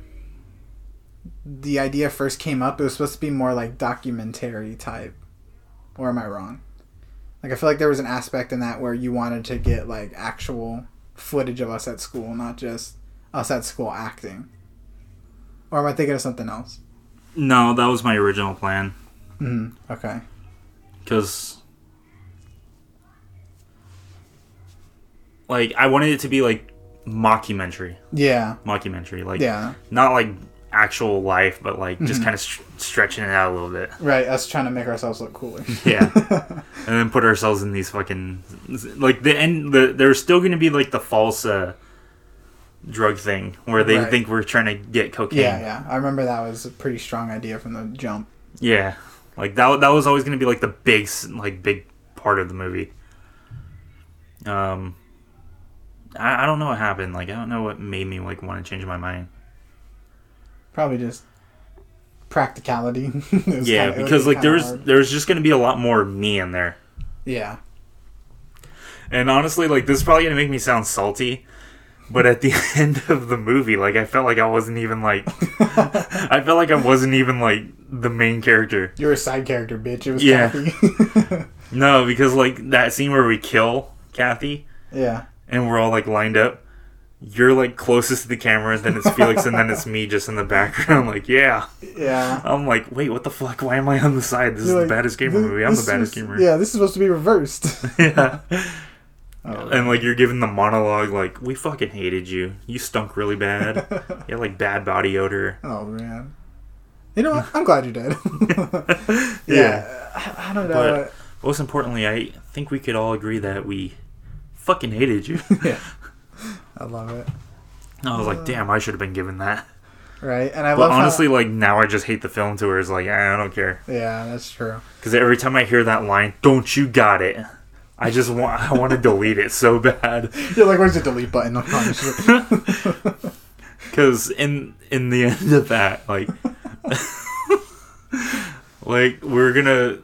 the idea first came up, it was supposed to be more like documentary type. Or am I wrong? Like I feel like there was an aspect in that where you wanted to get like actual footage of us at school, not just us at school acting. Or am I thinking of something else? No, that was my original plan. Mm, okay. because like I wanted it to be like mockumentary, Yeah. mockumentary, like Yeah. not like actual life, but like just kind of st- stretching it out a little bit. Right, us trying to make ourselves look cooler. Yeah, and then put ourselves in these fucking like the end. The there's still going to be like the false uh, drug thing where they Right. think we're trying to get cocaine. yeah, yeah. I remember that was a pretty strong idea from the jump. Yeah, like that. That was always going to be like the big, like big part of the movie. Um, I, I don't know what happened. Like I don't know what made me like want to change my mind. Probably just practicality. Yeah, kinda- because like kinda there was hard. there's just going to be a lot more me in there. Yeah. And honestly, like this is probably to make me sound salty. But at the end of the movie, like I felt like I wasn't even like I felt like I wasn't even like the main character. You're a side character, bitch. It was Yeah. Kathy. No, because like that scene where we kill Kathy, yeah. and we're all like lined up. You're like closest to the camera, and then it's Felix, and then it's me just in the background. Like, yeah. Yeah. I'm like, wait, what the fuck? Why am I on the side? This is You're the like, baddest gamer "This- movie. I'm the baddest is- gamer. Yeah, this is supposed to be reversed. yeah. Oh, And like you're giving the monologue, like, we fucking hated you. You stunk really bad. You had like bad body odor. oh man. You know what? I'm glad you did. yeah. Yeah. I, I don't know. But- Most importantly, I think we could all agree that we fucking hated you. yeah. I love it. I was like, damn, I should have been given that. Right, and I But love how- honestly, like now I just hate the film to where it's like, eh, I don't care. yeah, that's true. Because every time I hear that line, "Don't you got it?" I just want I want to delete it so bad. You're like, where's the delete button? Because in in the end of that, like, like we're gonna.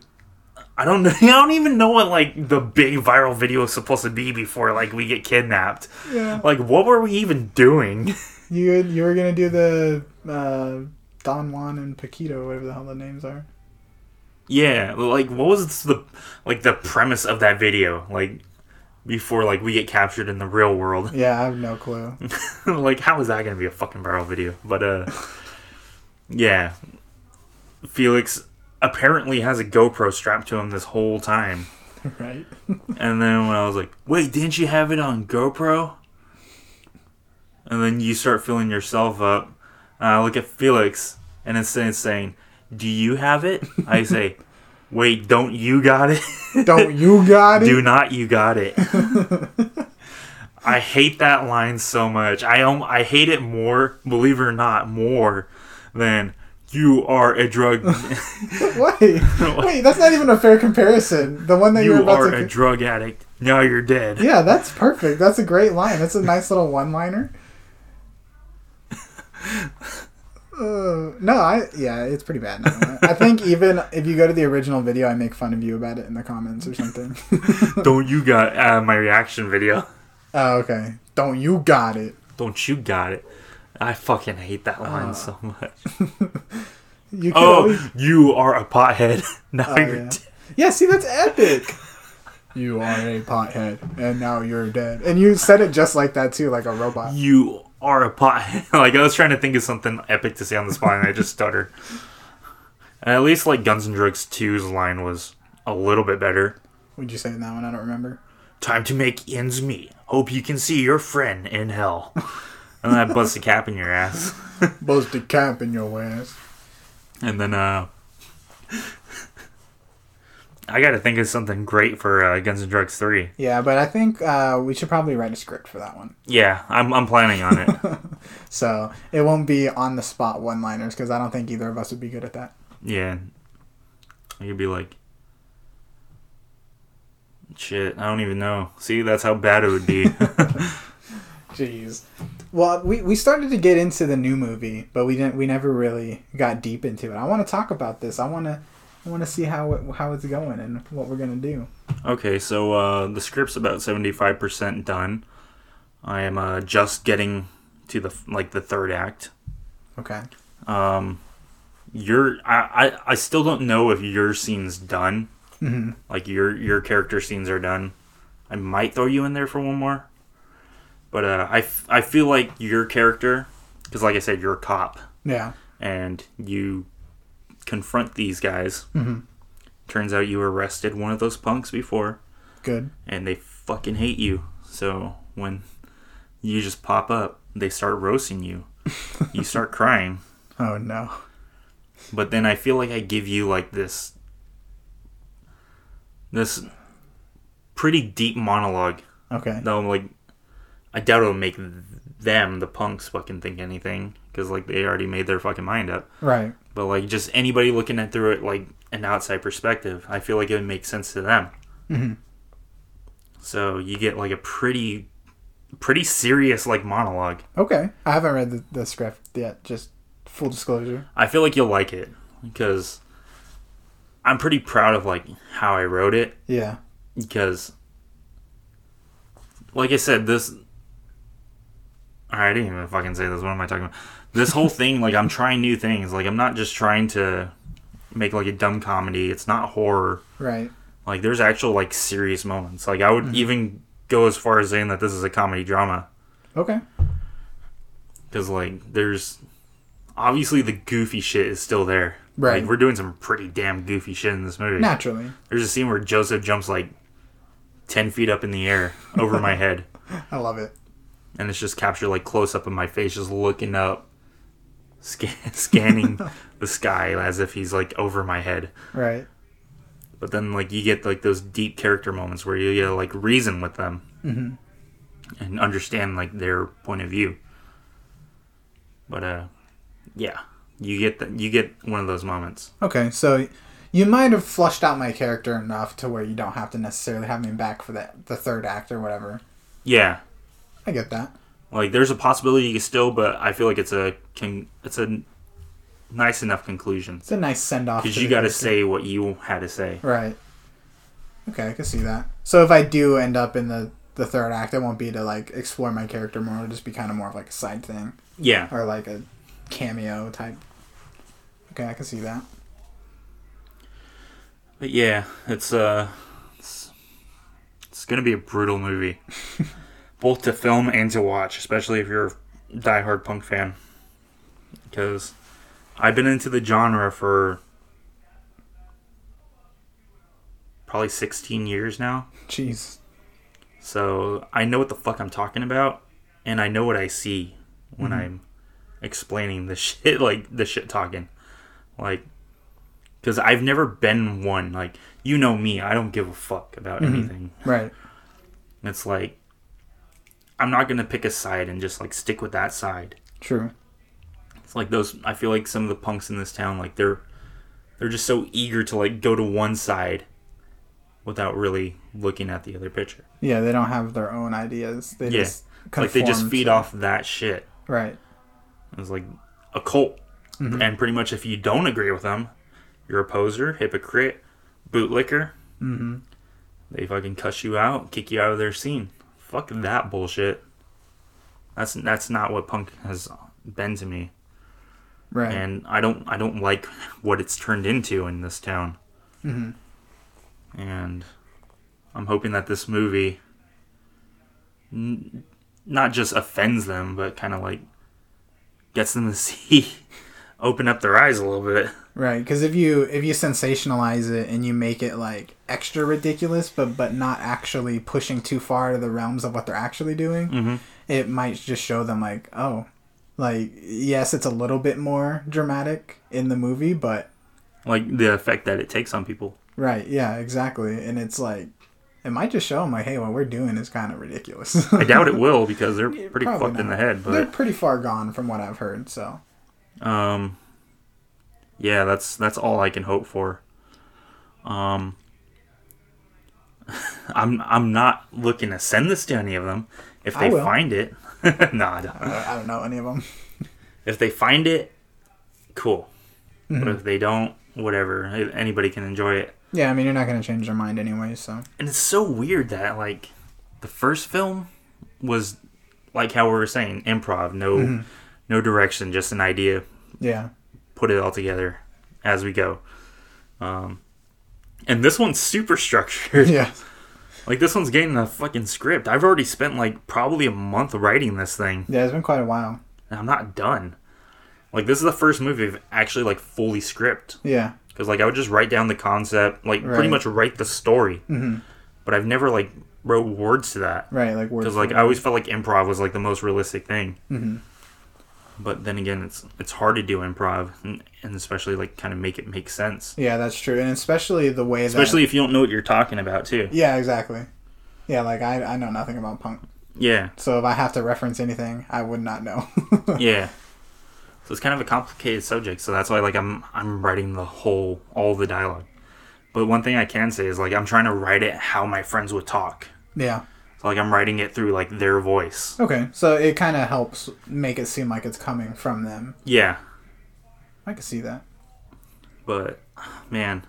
I don't know. I don't even know what like the big viral video is supposed to be before like we get kidnapped. yeah. Like, what were we even doing? You you were gonna do the uh, Don Juan and Paquito, whatever the hell the names are. Yeah, like what was the like the premise of that video? Like before like we get captured in the real world. Yeah, I have no clue. like how is that gonna be a fucking viral video? But uh yeah. Felix apparently has a GoPro strapped to him this whole time. right? And then when I was like, Wait, didn't you have it on GoPro? And then you start filling yourself up. I look at Felix and instead of saying, Do you have it? I say, Wait, don't you got it? Don't you got it? Do not you got it. I hate that line so much. I um, I hate it more, believe it or not, more than you are a drug Wait, wait, that's not even a fair comparison. The one that you are a drug addict. Now you're dead. Yeah, that's perfect. That's a great line. That's a nice little one-liner. Uh, no, I yeah, it's pretty bad. Now. I think even if you go to the original video, I make fun of you about it in the comments or something. Don't you got uh, my reaction video? oh, okay. Don't you got it? Don't you got it? I fucking hate that line Uh. so much. You Oh, always you are a pothead. Now Oh, you're yeah. dead. Yeah, see, that's epic. you are a pothead, and now you're dead. And you said it just like that too, like a robot. You are a pothead. like I was trying to think of something epic to say on the spot, and I just stuttered. And at least like Guns N' Drugs 2's line was a little bit better. Would you say in that one? I don't remember. Time to make ends meet. Hope you can see your friend in hell. And then I bust a cap in your ass. Bust a cap in your ass. And then uh I gotta think of something great for uh, Guns N' Drugs 3. Yeah, but I think uh, we should probably write a script for that one. Yeah, I'm, I'm planning on it. So it won't be on the spot one liners because I don't think either of us would be good at that. yeah. I could be like, shit, I don't even know. See, that's how bad it would be. Jeez. Well, we, we started to get into the new movie, but we didn't. We never really got deep into it. I want to talk about this. I want to. I want to see how it, how it's going and what we're gonna do. okay, so uh, the script's about 75% done. I am uh, just getting to the like the third act. Okay. Um, your I, I I still don't know if your scene's done. hmm Like your your character scenes are done. I might throw you in there for one more, but uh, I, f- I feel like your character, because like I said, you're a cop Yeah. and you confront these guys. Mhm. Turns out you arrested one of those punks before, Good. and they fucking hate you. So when you just pop up, they start roasting you. you start crying. Oh no. but then I feel like I give you like this this pretty deep monologue Okay. that will like I doubt it'll make them the punks fucking think anything because like they already made their fucking mind up Right. but like just anybody looking at through it like an outside perspective I feel like it would make sense to them Mm-hmm. so you get like a pretty pretty serious like monologue Okay. I haven't read the, the script yet. Just full disclosure. I feel like you'll like it because I'm pretty proud of like how I wrote it Yeah. because like I said, this I didn't even fucking say this. What am I talking about? This whole thing, like I'm trying new things. Like I'm not just trying to make like a dumb comedy. It's not horror. Right. Like there's actual like serious moments. Like I would mm-hmm. even go as far as saying that this is a comedy drama Okay. because like there's obviously the goofy shit is still there. Right. Like we're doing some pretty damn goofy shit in this movie. Naturally. There's a scene where Joseph jumps like ten feet up in the air over my head. I love it. And it's just captured like close up of my face, just looking up, scan- scanning the sky as if he's like over my head. Right. But then like you get like those deep character moments where you get to, like reason with them and understand like their point of view. But uh, yeah, you get the, you get one of those moments. Okay. So you might have flushed out my character enough to where you don't have to necessarily have me back for that the third act or whatever. Yeah, I get that. like there's a possibility you can still, but I feel like it's a con- it's a nice enough conclusion It's a nice send off. because you got to say what you had to say. Right. Okay, I can see that. So if I do end up in the the third act, it won't be to like explore my character more. It'll just be kind of more of like a side thing Yeah, or like a cameo type. Okay, I can see that. But yeah, it's uh, it's, it's gonna be a brutal movie, both to film and to watch, especially if you're a diehard punk fan. Because I've been into the genre for probably 16 years now, Jeez. so I know what the fuck I'm talking about, and I know what I see when mm-hmm. I'm explaining the shit, like the shit talking, like. Because I've never been one like you know me. I don't give a fuck about mm-hmm. anything. Right. It's like I'm not gonna pick a side and just like stick with that side. True. It's like those. I feel like some of the punks in this town, like they're they're just so eager to like go to one side without really looking at the other picture. Yeah, they don't have their own ideas. They Yeah. just Like they just feed to- off that shit. Right. It's like a cult. Mm-hmm. And pretty much if you don't agree with them, you're a poser, hypocrite, bootlicker. Mm-hmm. They fucking cuss you out, kick you out of their scene. Fuck that bullshit. That's that's not what punk has been to me. Right. and I don't I don't like what it's turned into in this town. Mm-hmm. And I'm hoping that this movie n- not just offends them, but kind of like gets them to see, open up their eyes a little bit. Right, because if you if you sensationalize it and you make it like extra ridiculous, but but not actually pushing too far to the realms of what they're actually doing, Mhm. it might just show them like, oh, like yes, it's a little bit more dramatic in the movie, but Like the effect that it takes on people. right, yeah, exactly, and it's like it might just show them like, hey, what we're doing is kind of ridiculous. I doubt it will because they're pretty probably fucked in the not. head. they're pretty far gone from what I've heard. So um, yeah, that's that's all I can hope for. Um, I'm I'm not looking to send this to any of them. If they find it, nah, I don't. I, I don't know any of them. if they find it, cool. Mm-hmm. But if they don't, whatever. Anybody can enjoy it. Yeah, I mean, you're not gonna change their mind anyway. So And it's so weird that like the first film was like how we were saying, improv, no Mm-hmm. no direction, just an idea, yeah, put it all together as we go. Um and this one's super structured. yeah, Like this one's getting a fucking script. I've already spent like probably a month writing this thing. yeah. It's been quite a while. And I'm not done. Like this is the first movie I've actually like fully script. Yeah, because like I would just write down the concept, like pretty much write the story. Mm-hmm. But I've never like wrote words to that right. Like words. because like I always felt like improv was like the most realistic thing. Mm-hmm. But then again, it's it's hard to do improv and, and especially like kind of make it make sense, Yeah, that's true, and especially the way especially that. if you don't know what you're talking about too. Yeah, exactly. Yeah, like I, I know nothing about punk, Yeah, so if I have to reference anything, I would not know. yeah. So it's kind of a complicated subject. So that's why like I'm I'm writing the whole all the dialogue. But one thing I can say is like I'm trying to write it how my friends would talk. yeah. Like I'm writing it through like their voice. Okay, so it kind of helps make it seem like it's coming from them. Yeah, I can see that. but man,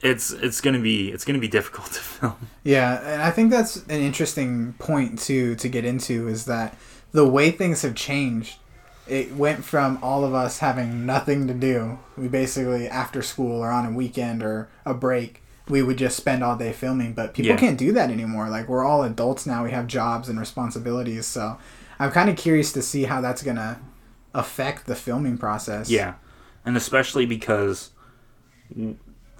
it's it's gonna be it's gonna be difficult to film. Yeah, and I think that's an interesting point to to get into is that the way things have changed. It went from all of us having nothing to do. We basically after school or on a weekend or a break, we would just spend all day filming. But people Yeah. can't do that anymore. Like we're all adults now. We have jobs and responsibilities. So I'm kind of curious to see how that's gonna affect the filming process. Yeah, and especially because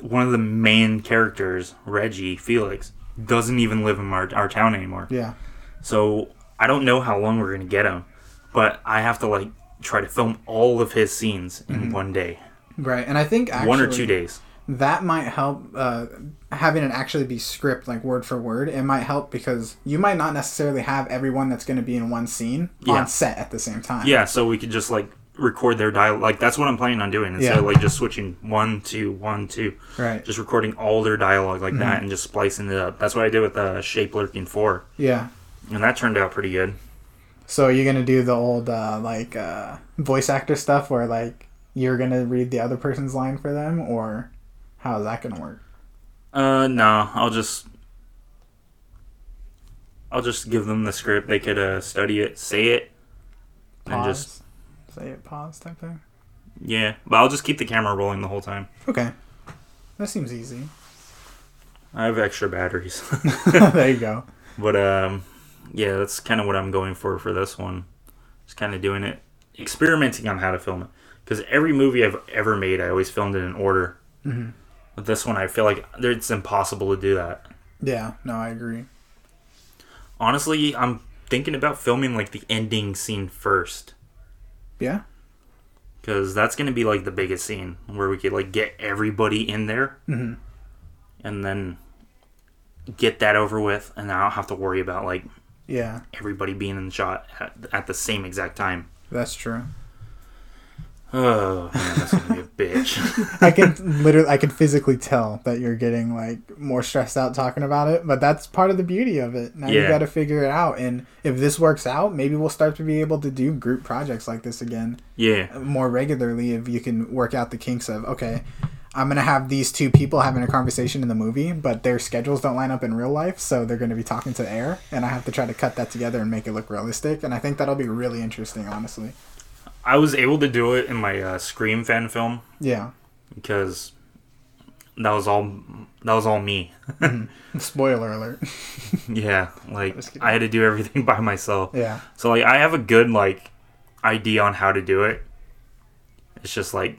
one of the main characters, Reggie Felix, doesn't even live in our our town anymore. Yeah. So I don't know how long we're gonna get him, but I have to like try to film all of his scenes in one day, Right. And I think Mm-hmm. actually one or two days. That might help uh, having it actually be script like word for word it might help because you might not necessarily have everyone that's going to be in one scene Yeah. on set at the same time Yeah, so we could just like record their dialogue. Like that's what I'm planning on doing instead Yeah. of like just switching one, two, one, two. right Just recording all their dialogue like Mm-hmm. that and just splicing it up. That's what I did with uh, Shape Lurking Four, yeah and that turned out pretty good. so you're going to do the old uh, like uh, voice actor stuff where like you're going to read the other person's line for them or how is that going to work Uh, no, I'll just. I'll just give them the script. They could uh, study it, say it, and pause just say it pause type thing yeah. But I'll just keep the camera rolling the whole time. okay that seems easy I have extra batteries. there you go But um, yeah, that's kind of what I'm going for for this one. Just kind of doing it, experimenting on how to film it. Because every movie I've ever made, I always filmed it in order. Mm-hmm. But this one, I feel like it's impossible to do that. yeah no i agree Honestly, I'm thinking about filming like the ending scene first. yeah Because that's going to be like the biggest scene where we could like get everybody in there. Mhm. And then get that over with. And I don't have to worry about like yeah everybody being in the shot at, at the same exact time. that's true Oh man, that's gonna be a bitch. I can literally, I can physically tell that you're getting like more stressed out talking about it, but that's part of the beauty of it. Now you got to figure it out, and if this works out, maybe we'll start to be able to do group projects like this again yeah. Uh, more regularly if you can work out the kinks of okay. I'm gonna have these two people having a conversation in the movie, but their schedules don't line up in real life, so they're gonna be talking to air, and I have to try to cut that together and make it look realistic. And I think that'll be really interesting, honestly. I was able to do it in my uh, Scream fan film Yeah. because that was all that was all me. Spoiler alert. yeah, like I had to do everything by myself. yeah. So like I have a good like idea on how to do it. It's just like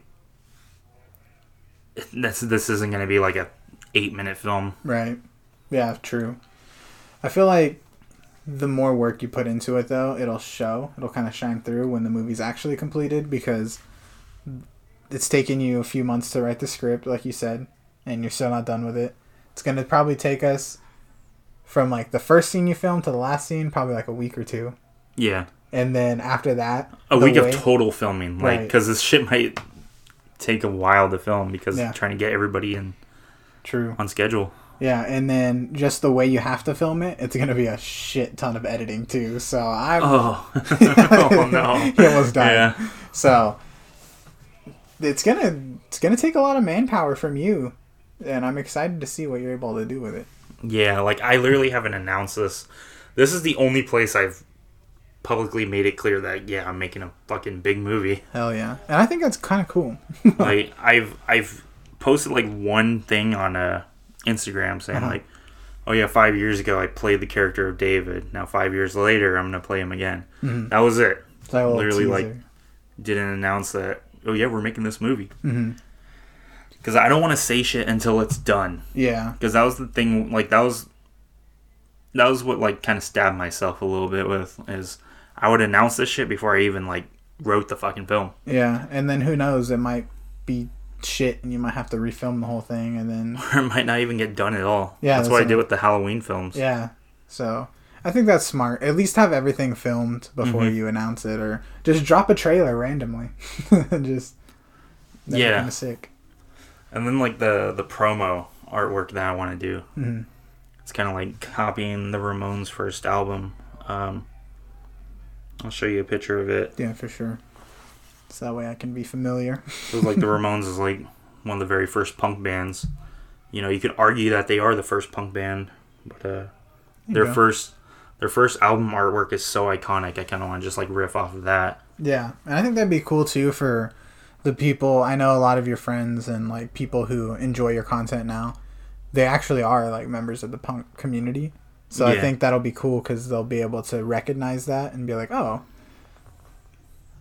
this this isn't gonna be like a eight minute film. Right. Yeah, true. I feel like the more work you put into it, though, it'll show. It'll kind of shine through when the movie's actually completed because it's taken you a few months to write the script, like you said, and you're still not done with it. It's going to probably take us from like the first scene you filmed to the last scene, probably like a week or two. Yeah, And then after that, a week way- of total filming, like Right. because this shit might take a while to film because Yeah. trying to get everybody in True. on schedule. Yeah, and then just the way you have to film it, it's going to be a shit ton of editing too. So I'm. Oh, oh no. he almost died. Yeah. So it's gonna it's gonna take a lot of manpower from you, and I'm excited to see what you're able to do with it. Yeah, like I literally haven't announced this. This is the only place I've publicly made it clear that yeah, I'm making a fucking big movie. Hell yeah, and I think that's kind of cool. like I've I've posted like one thing on uh, Instagram saying Uh-huh. like, oh yeah, five years ago I played the character of David. Now five years later I'm gonna play him again. Mm-hmm. That was it. Little Literally, like- Didn't announce that. Oh yeah, we're making this movie. Mhm. Because I don't want to say shit until it's done. yeah, Because that was the thing. Like that was that was what like kind of stabbed myself a little bit with is I would announce this shit before I even like wrote the fucking film. yeah, and then who knows? It might be shit, and you might have to refilm the whole thing, and then or it might not even get done at all. Yeah, that's, that's what I did with the Halloween films. yeah. So I think that's smart. At least have everything filmed before Mhm. you announce it, or just drop a trailer randomly. just Yeah. kinda sick. And then like the the promo artwork that I want to do. Mhm. It's kind of like copying the Ramones' first album. Um, I'll show you a picture of it. Yeah, for sure. So that way I can be familiar. Was like the Ramones is like one of the very first punk bands. You know, you could argue that they are the first punk band, but uh, their go. first their first album artwork is so iconic. I kind of want to just like riff off of that. Yeah, and I think that'd be cool too for the people. I know a lot of your friends and like people who enjoy your content now. They actually are like members of the punk community, so I think that'll be cool because they'll be able to recognize that and be like, oh,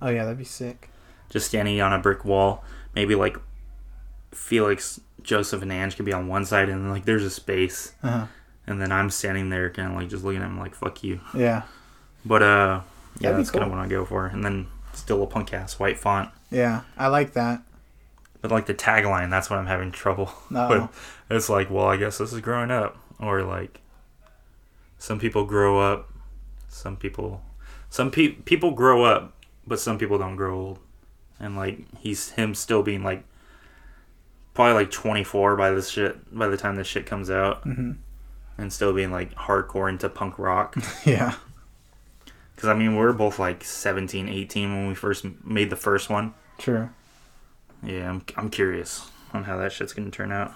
oh yeah, that'd be sick. Just standing on a brick wall, maybe like Felix, Joseph, and Ange could be on one side, and like there's a space, Uh-huh. and then I'm standing there, kind of like just looking at him like "fuck you." Yeah, But uh, yeah, That'd that's kind of what I go for. And then still a punk ass white font. yeah, I like that. But like the tagline, that's what I'm having trouble. No. It's like, well, I guess this is growing up, or like some people grow up, some people, some pe- people grow up, but some people don't grow old. And like he's him still being like probably like 24 by this shit by the time this shit comes out, Mhm. and still being like hardcore into punk rock. Yeah, Because I mean, we were both like 17, 18 when we first made the first one. true. Yeah, I'm, I'm curious on how that shit's gonna turn out.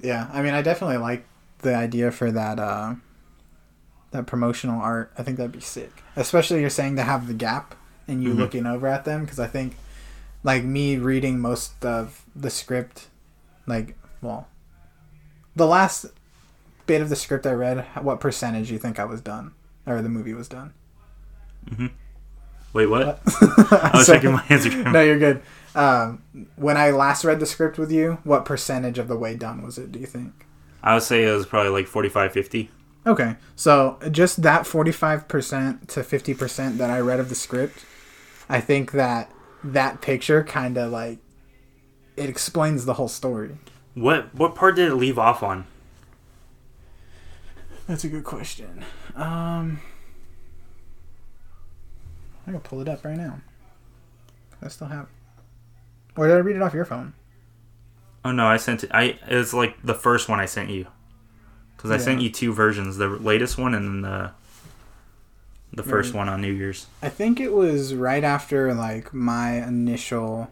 Yeah, I mean, I definitely like the idea for that uh, that promotional art. I think that'd be sick. Especially you're saying to have the gap and you Mhm. looking over at them because I think, like me reading most of the script, like well, the last bit of the script I read, what percentage you think I was done or the movie was done? Mm-hmm. Wait, what? I was checking my Instagram. No, you're good. Um, when I last read the script with you, what percentage of the way done was it? Do you think? I would say it was probably like 45, 50. Okay, so just that 45% to 50% that I read of the script, I think that that picture kind of like it explains the whole story. What what part did it leave off on? That's a good question. Um I can pull it up right now. I still have Or did I read it off your phone? Oh no, I sent it. I it was like the first one I sent you. Because I sent you two versions, the latest one and then the the first one on New Year's. I think it was right after like my initial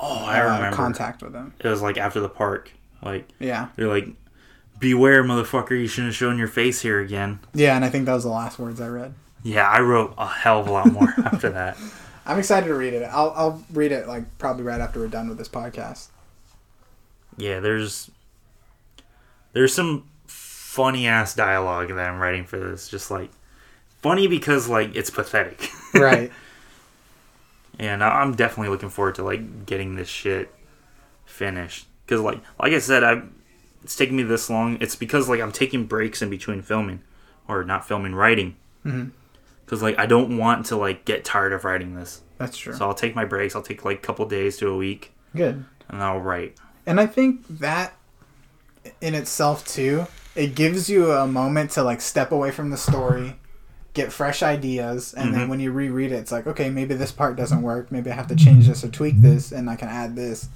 Oh, I uh, remember. contact with them. It was like after the park. Like Yeah, they're like, "Beware, motherfucker! You shouldn't have shown your face here again." yeah, and I think that was the last words I read. Yeah, I wrote a hell of a lot more after that. I'm excited to read it. I'll I'll read it like probably right after we're done with this podcast. Yeah, there's there's some funny ass dialogue that I'm writing for this. Just like funny because like it's pathetic. Right. and I'm definitely looking forward to like getting this shit finished. Cause like like I said, I it's taking me this long. It's because like I'm taking breaks in between filming, or not filming, writing. Mhm. Cause like I don't want to like get tired of writing this. That's true. So I'll take my breaks. I'll take like a couple days to a week, Good. and I'll write. And I think that in itself too, it gives you a moment to like step away from the story, get fresh ideas, and then Mhm. when you reread it, it's like, okay, maybe this part doesn't work. Maybe I have to change this or tweak this, and I can add this.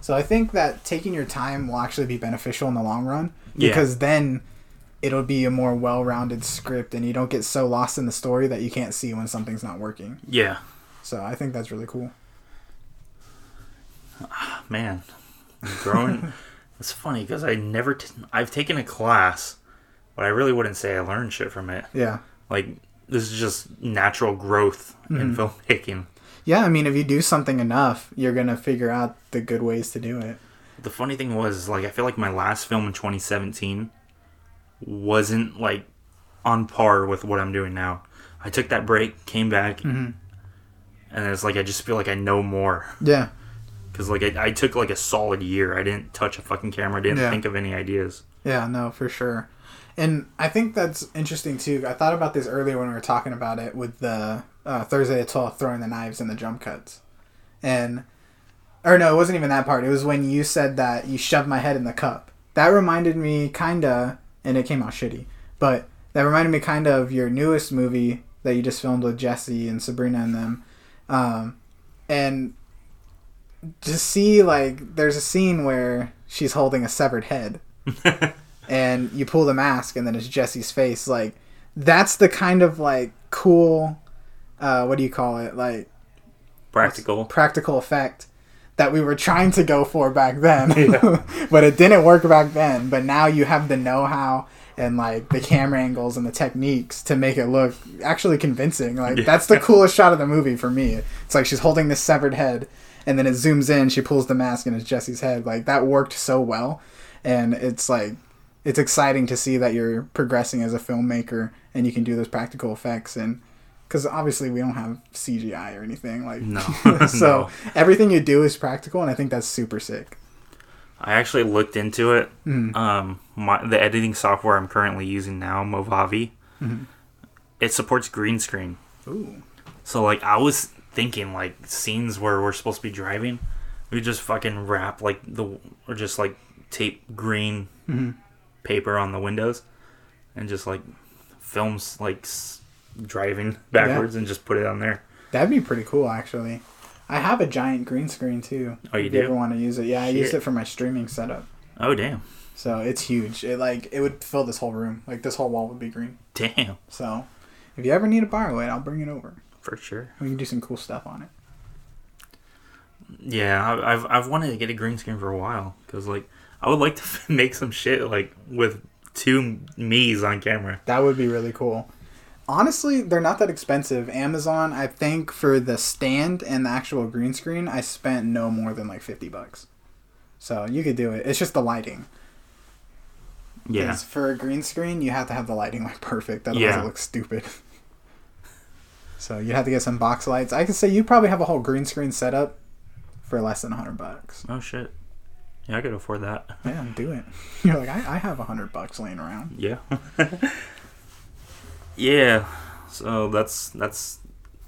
So I think that taking your time will actually be beneficial in the long run Yeah. because then it'll be a more well-rounded script, and you don't get so lost in the story that you can't see when something's not working. Yeah, So I think that's really cool. man, growing. it's funny because I never. T- I've taken a class, but I really wouldn't say I learned shit from it. Yeah. Like this is just natural growth in mm-hmm. filmmaking. Yeah, I mean, if you do something enough, you're gonna figure out the good ways to do it. The funny thing was, like, I feel like my last film in 2017 wasn't like on par with what I'm doing now. I took that break, came back, mm-hmm. and it's like I just feel like I know more Yeah, because like I, I took like a solid year. I didn't touch a fucking camera. Didn't Yeah. think of any ideas. yeah, no, for sure. And I think that's interesting too. I thought about this earlier when we were talking about it with the uh, Thursday the 12th throwing the knives and the jump cuts. And, or no, it wasn't even that part. It was when you said that you shoved my head in the cup. That reminded me kinda, and it came out shitty, but that reminded me kinda of your newest movie that you just filmed with Jesse and Sabrina and them. Um, and to see like there's a scene where she's holding a severed head and you pull the mask and then it's jesse's face like that's the kind of like cool uh what do you call it like Practical. practical effect that we were trying to go for back then Yeah. but it didn't work back then but now you have the know-how and like the camera angles and the techniques to make it look actually convincing like Yeah. that's the coolest shot of the movie for me it's like she's holding this severed head and then it zooms in she pulls the mask and it's jesse's head like that worked so well and it's like it's exciting to see that you're progressing as a filmmaker and you can do those practical effects and because obviously we don't have cgi or anything like No. so No. everything you do is practical and i think that's super sick I actually looked into it. Mm. Um, my, the editing software I'm currently using now, Movavi, Mm-hmm. it supports green screen. Ooh. So like I was thinking like scenes where we're supposed to be driving, we just fucking wrap like the or just like tape green Mm-hmm. Paper on the windows, and just like films like s- driving backwards and just put it on there. that'd be pretty cool actually. I have a giant green screen too Oh, you if do? you ever want to use it. Yeah i used it for my streaming setup. Oh damn, so it's huge. It like it would fill this whole room. Like this whole wall would be green. Damn, so if you ever need to borrow it i'll bring it over. For sure. we can do some cool stuff on it. Yeah, I've I've wanted to get a green screen for a while because like I would like to make some shit like with two me's on camera. That would be really cool. Honestly, they're not that expensive. Amazon, I think for the stand and the actual green screen, I spent no more than like 50 bucks. So you could do it. It's just the lighting. Yeah, For a green screen, you have to have the lighting like perfect. Otherwise, Yeah. it looks stupid. so you have to get some box lights. I could say you probably have a whole green screen setup for less than 100 bucks. Oh shit. Yeah, I could afford that. Yeah, do it. You're like, I, I have a 100 bucks laying around. Yeah. yeah. So that's that's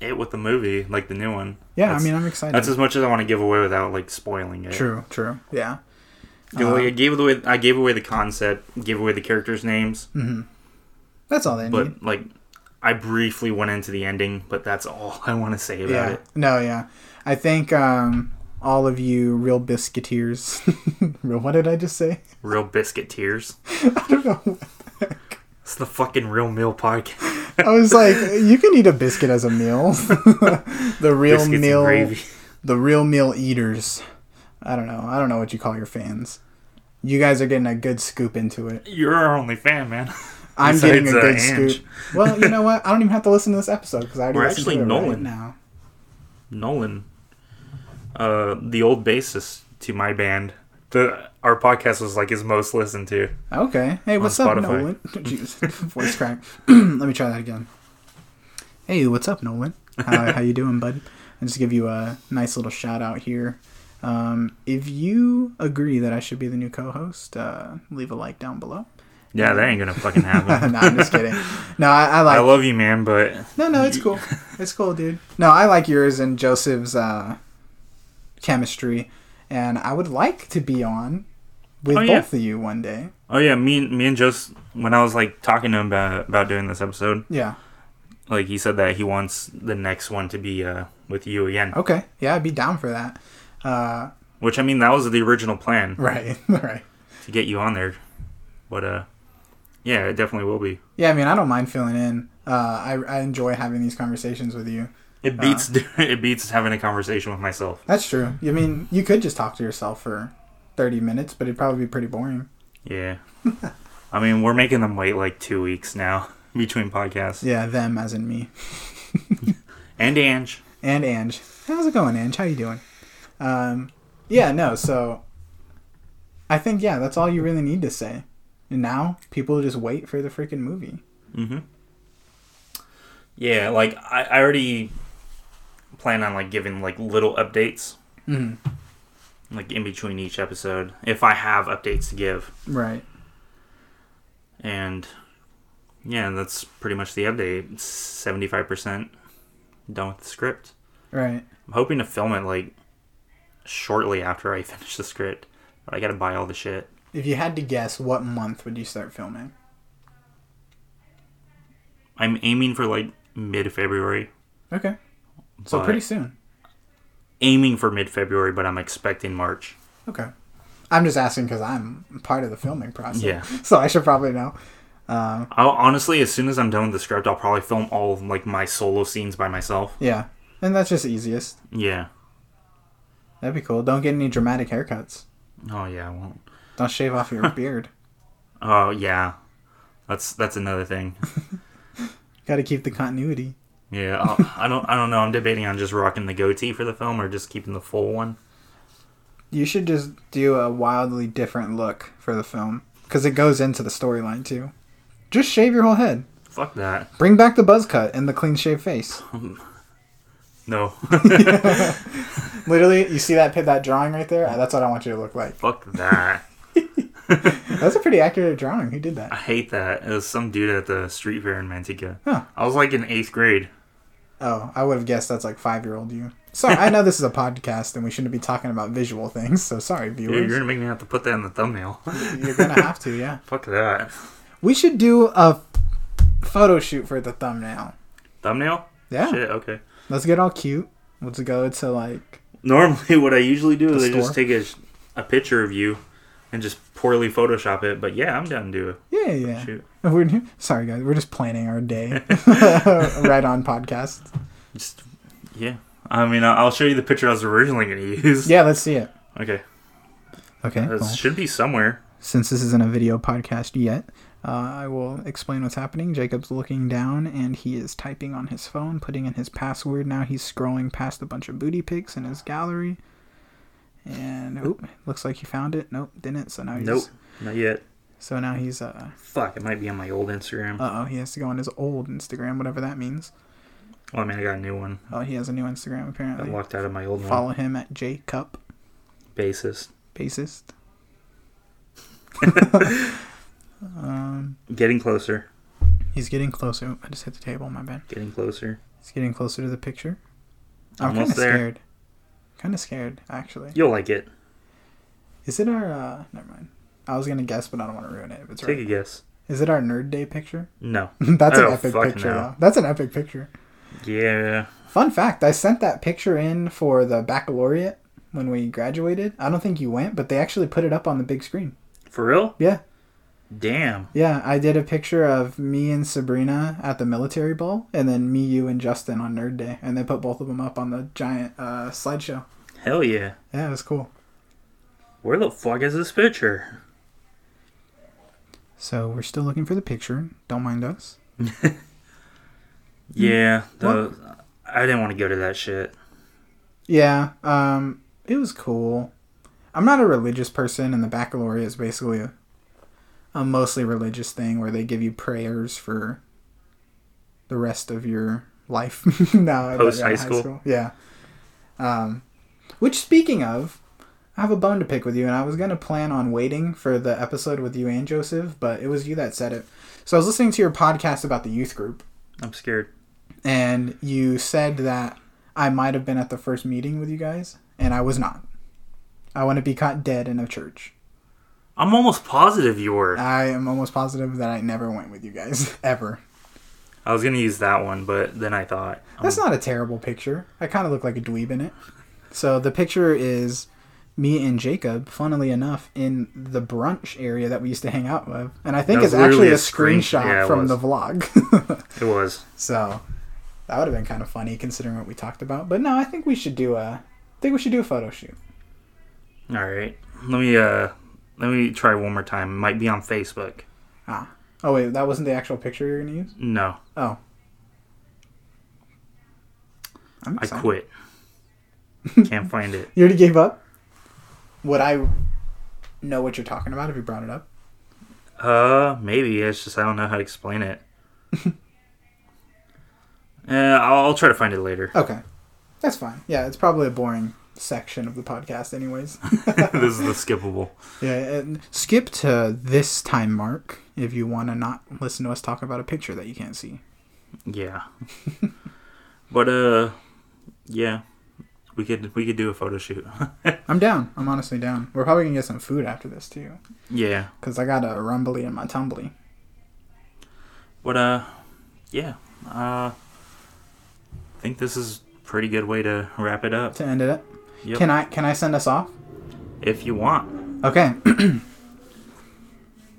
it with the movie, like the new one. Yeah, That's- I mean, I'm excited. That's as much as I want to give away without like spoiling it. true, true. Yeah. Uh, I gave away I gave away the concept, gave away the characters' names, That's all they need. but like I briefly went into the ending, but that's all I want to say about yeah. it. No, yeah. I think um, all of you real biscuiteers. real, what did I just say? Real biscuit tears. I don't know. It's the fucking real meal podcast. I was like, you can eat a biscuit as a meal. the real Biscuits meal, the real meal eaters. I don't know. I don't know what you call your fans. You guys are getting a good scoop into it. You're our only fan, man. I'm Besides, getting a uh, good Ange. scoop. Well, you know what? I don't even have to listen to this episode because I already We're actually it right Nolan. now. Nolan, uh, the old bassist to my band. The our podcast was like his most listened to. Okay. Hey, what's up. Nolan? Jeez, voice crack. Let me try that again. Hey, what's up, Nolan? How, how you doing, bud? And just give you a nice little shout out here. Um, if you agree that I should be the new co-host, uh, leave a like down below. Yeah, that ain't gonna fucking happen. no, I'm just kidding. No, I, I like. I love you, man, but no, no, it's cool. It's cool, dude. No, I like yours and Joseph's uh, chemistry, and I would like to be on with Oh, yeah. both of you one day. oh yeah, me and me and Jost when I was like talking to him about about doing this episode, Yeah. like he said that he wants the next one to be uh with you again. Okay. Yeah, I'd be down for that. Uh, Which I mean, that was the original plan right. right. to get you on there, but uh, yeah, it definitely will be. Yeah, I mean, I don't mind filling in. Uh, I, I enjoy having these conversations with you. It beats it beats having a conversation with myself. That's true. I mean, you could just talk to yourself for 30 minutes, but it'd probably be pretty boring. Yeah, I mean, we're making them wait like two weeks now between podcasts. Yeah, them as in me. And Ange, And Ange. How's it going, Ange? How you doing? Um, yeah, no, so I think, yeah, that's all you really need to say. And now people just wait for the freaking movie. Mm-hmm. Yeah, like I, I already plan on like giving like little updates, Mhm. like in between each episode, if I have updates to give. Right. And yeah, that's pretty much the update. Seventy five percent done with the script. Right. I'm hoping to film it like shortly after I finish the script, but I gotta buy all the shit. If you had to guess, what month would you start filming? I'm aiming for like mid February. Okay. So pretty soon. Aiming for mid February, but I'm expecting March. Okay. I'm just asking because I'm part of the filming process. Yeah. So I should probably know. Uh, I'll, honestly, as soon as I'm done with the script, I'll probably film all of, like my solo scenes by myself. yeah. And that's just easiest. Yeah. That'd be cool. Don't get any dramatic haircuts. Oh yeah. I won't. Don't shave off your beard. Oh yeah. That's that's another thing. Got to keep the continuity. Yeah. I don't I don't know. I'm debating on just rocking the goatee for the film or just keeping the full one. You should just do a wildly different look for the film because it goes into the storyline too. Just shave your whole head. Fuck that. Bring back the buzz cut and the clean shaved face. Um, no. Literally, you see that that drawing right there? That's what I want you to look like. Fuck that. That's a pretty accurate drawing. Who did that? I hate that. It was some dude at the street fair in Manteca. Huh. I was like in eighth grade. Oh, I would have guessed that's like five year old you. Sorry, I know this is a podcast and we shouldn't be talking about visual things, so sorry, viewers. you're gonna make me have to put that in the thumbnail. You're gonna have to, yeah. Fuck that. We should do a photo shoot for the thumbnail. Thumbnail? Yeah. Shit, okay. Let's get all cute. Let's go to like Normally, what I usually do is I just take a, a picture of you and just poorly Photoshop it. But yeah, I'm down to do it. yeah, yeah. Shoot. We're, sorry guys, we're just planning our day right on podcast. Just, yeah. I mean, I'll show you the picture I was originally going to use. Yeah, let's see it. Okay. Okay. Well, should be somewhere. since this isn't a video podcast yet, uh, I will explain what's happening. Jacob's looking down and he is typing on his phone, putting in his password. Now he's scrolling past a bunch of booty pics in his gallery. And oop, looks like he found it. Nope, didn't. So now he's Nope. Not yet. So now he's uh Fuck, it might be on my old Instagram. uh oh, he has to go on his old Instagram, whatever that means. well, I mean, I got a new one. Oh, he has a new Instagram apparently. I locked out of my old one. Follow him at J Cup. Bassist. bassist. um, Getting closer. he's getting closer. I just hit the table. My bad. Getting closer. He's getting closer to the picture. I'm kind Almost of there. scared. Kind of scared, actually. You'll like it. Is it our? uh Never mind. I was gonna guess, but I don't want to ruin it. If it's Take a guess. Is it our nerd day picture? No. That's Oh, an epic picture no. That's an epic picture. Yeah. Fun fact, I sent that picture in for the baccalaureate when we graduated. I don't think you went, but they actually put it up on the big screen. For real? Yeah. Damn. Yeah, I did a picture of me and Sabrina at the military ball, and then me, you, and Justin on Nerd Day, and they put both of them up on the giant uh, slideshow. Hell yeah. Yeah, it was cool. Where the fuck is this picture? So we're still looking for the picture. Don't mind us. Yeah. The, I didn't want to go to that shit. Yeah, um, it was cool. I'm not a religious person, and the baccalaureate is basically a, a mostly religious thing where they give you prayers for the rest of your life. no, Post yeah, high school? Yeah. Um, which speaking of, I have a bone to pick with you, and I was gonna plan on waiting for the episode with you and Joseph, but it was you that said it. So I was listening to your podcast about the youth group, I'm scared. and you said that I might have been at the first meeting with you guys, and I was not. I want to be caught dead in a church. I'm almost positive you were. I am almost positive that I never went with you guys ever. I was gonna use that one, but then I thought, That's um, not a terrible picture. I kind of look like a dweeb in it. So the picture is me and Jacob, funnily enough, in the brunch area that we used to hang out with, and I think it's actually a a screen- screenshot yeah, from was. the vlog. it was. so that would have been kind of funny considering what we talked about. But no, I think we should do a. I think we should do a photo shoot. All right. Let me uh, let me try one more time. It might be on Facebook. Ah. Oh wait, that wasn't the actual picture you're gonna use. No, Oh. I'm I quit. Can't find it. You already gave up. Would I know what you're talking about if you brought it up? Uh, maybe it's just I don't know how to explain it. Yeah, I'll, I'll try to find it later. Okay, that's fine. Yeah, it's probably a boring section of the podcast, anyways. this is the skippable. yeah, and skip to this time mark if you want to not listen to us talk about a picture that you can't see. Yeah. but uh, yeah, we could we could do a photo shoot. I'm down. I'm honestly down. We're probably gonna get some food after this too, yeah. cause I got a rumbly in my tumbly. But uh, yeah. Uh, I think this is pretty good way to wrap it up. To end it, Yep. can I can I send us off? if you want. Okay.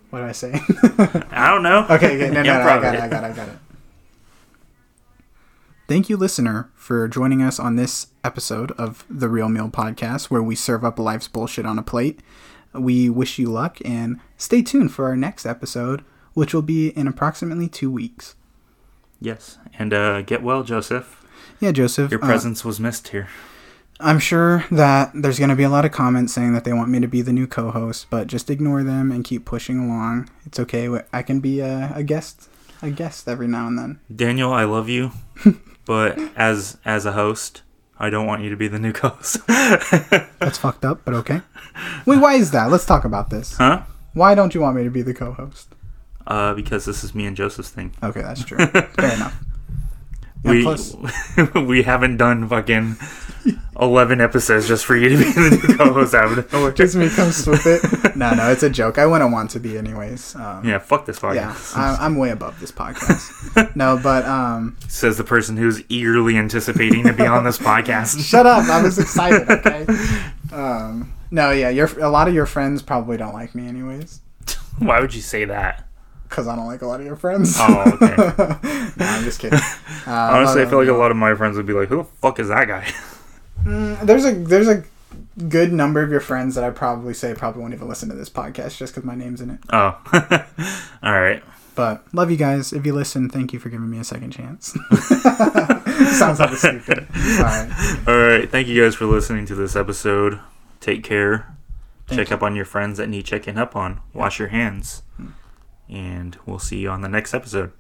what do I say? I don't know. Okay, okay. No, no, no, I got it, I got it, I got it. Thank you, listener, for joining us on this episode of the Real Meal Podcast, where we serve up life's bullshit on a plate. We wish you luck and stay tuned for our next episode, which will be in approximately two weeks. Yes, and uh, get well, Joseph. Yeah, Joseph. Your uh, presence was missed here. I'm sure that there's going to be a lot of comments saying that they want me to be the new co-host, but just ignore them and keep pushing along. It's okay. I can be a, a guest, a guest every now and then. Daniel, I love you, but as as a host, I don't want you to be the new host. That's fucked up, but okay. Wait, why is that? Let's talk about this. huh? Why don't you want me to be the co-host? Uh, because this is me and Joseph's thing. Okay, that's true. Fair enough. Yeah, we we haven't done fucking eleven episodes just for you to be the new co-host out nowhere. Just me comes with it. No, no, it's a joke. I wouldn't want to be anyways. Um, Yeah, fuck this yeah, podcast. I'm, I'm way above this podcast. No, but um, Says the person who's eagerly anticipating to be on this podcast. shut up. I was excited. Okay. Um, no, yeah, your a lot of your friends probably don't like me anyways, Why would you say that? Because I don't like a lot of your friends. Oh, okay. no, I'm just kidding. Uh, Honestly, I feel like a um, lot of my friends would be like, "Who the fuck is that guy?" there's a there's a good number of your friends that I probably say probably won't even listen to this podcast just because my name's in it. Oh, all right. But love you guys. If you listen, thank you for giving me a second chance. Sounds like a stupid. All right. All right. Thank you guys for listening to this episode. Take care. Thank Check up on your friends that need checking up on. Wash your hands. And we'll see you on the next episode.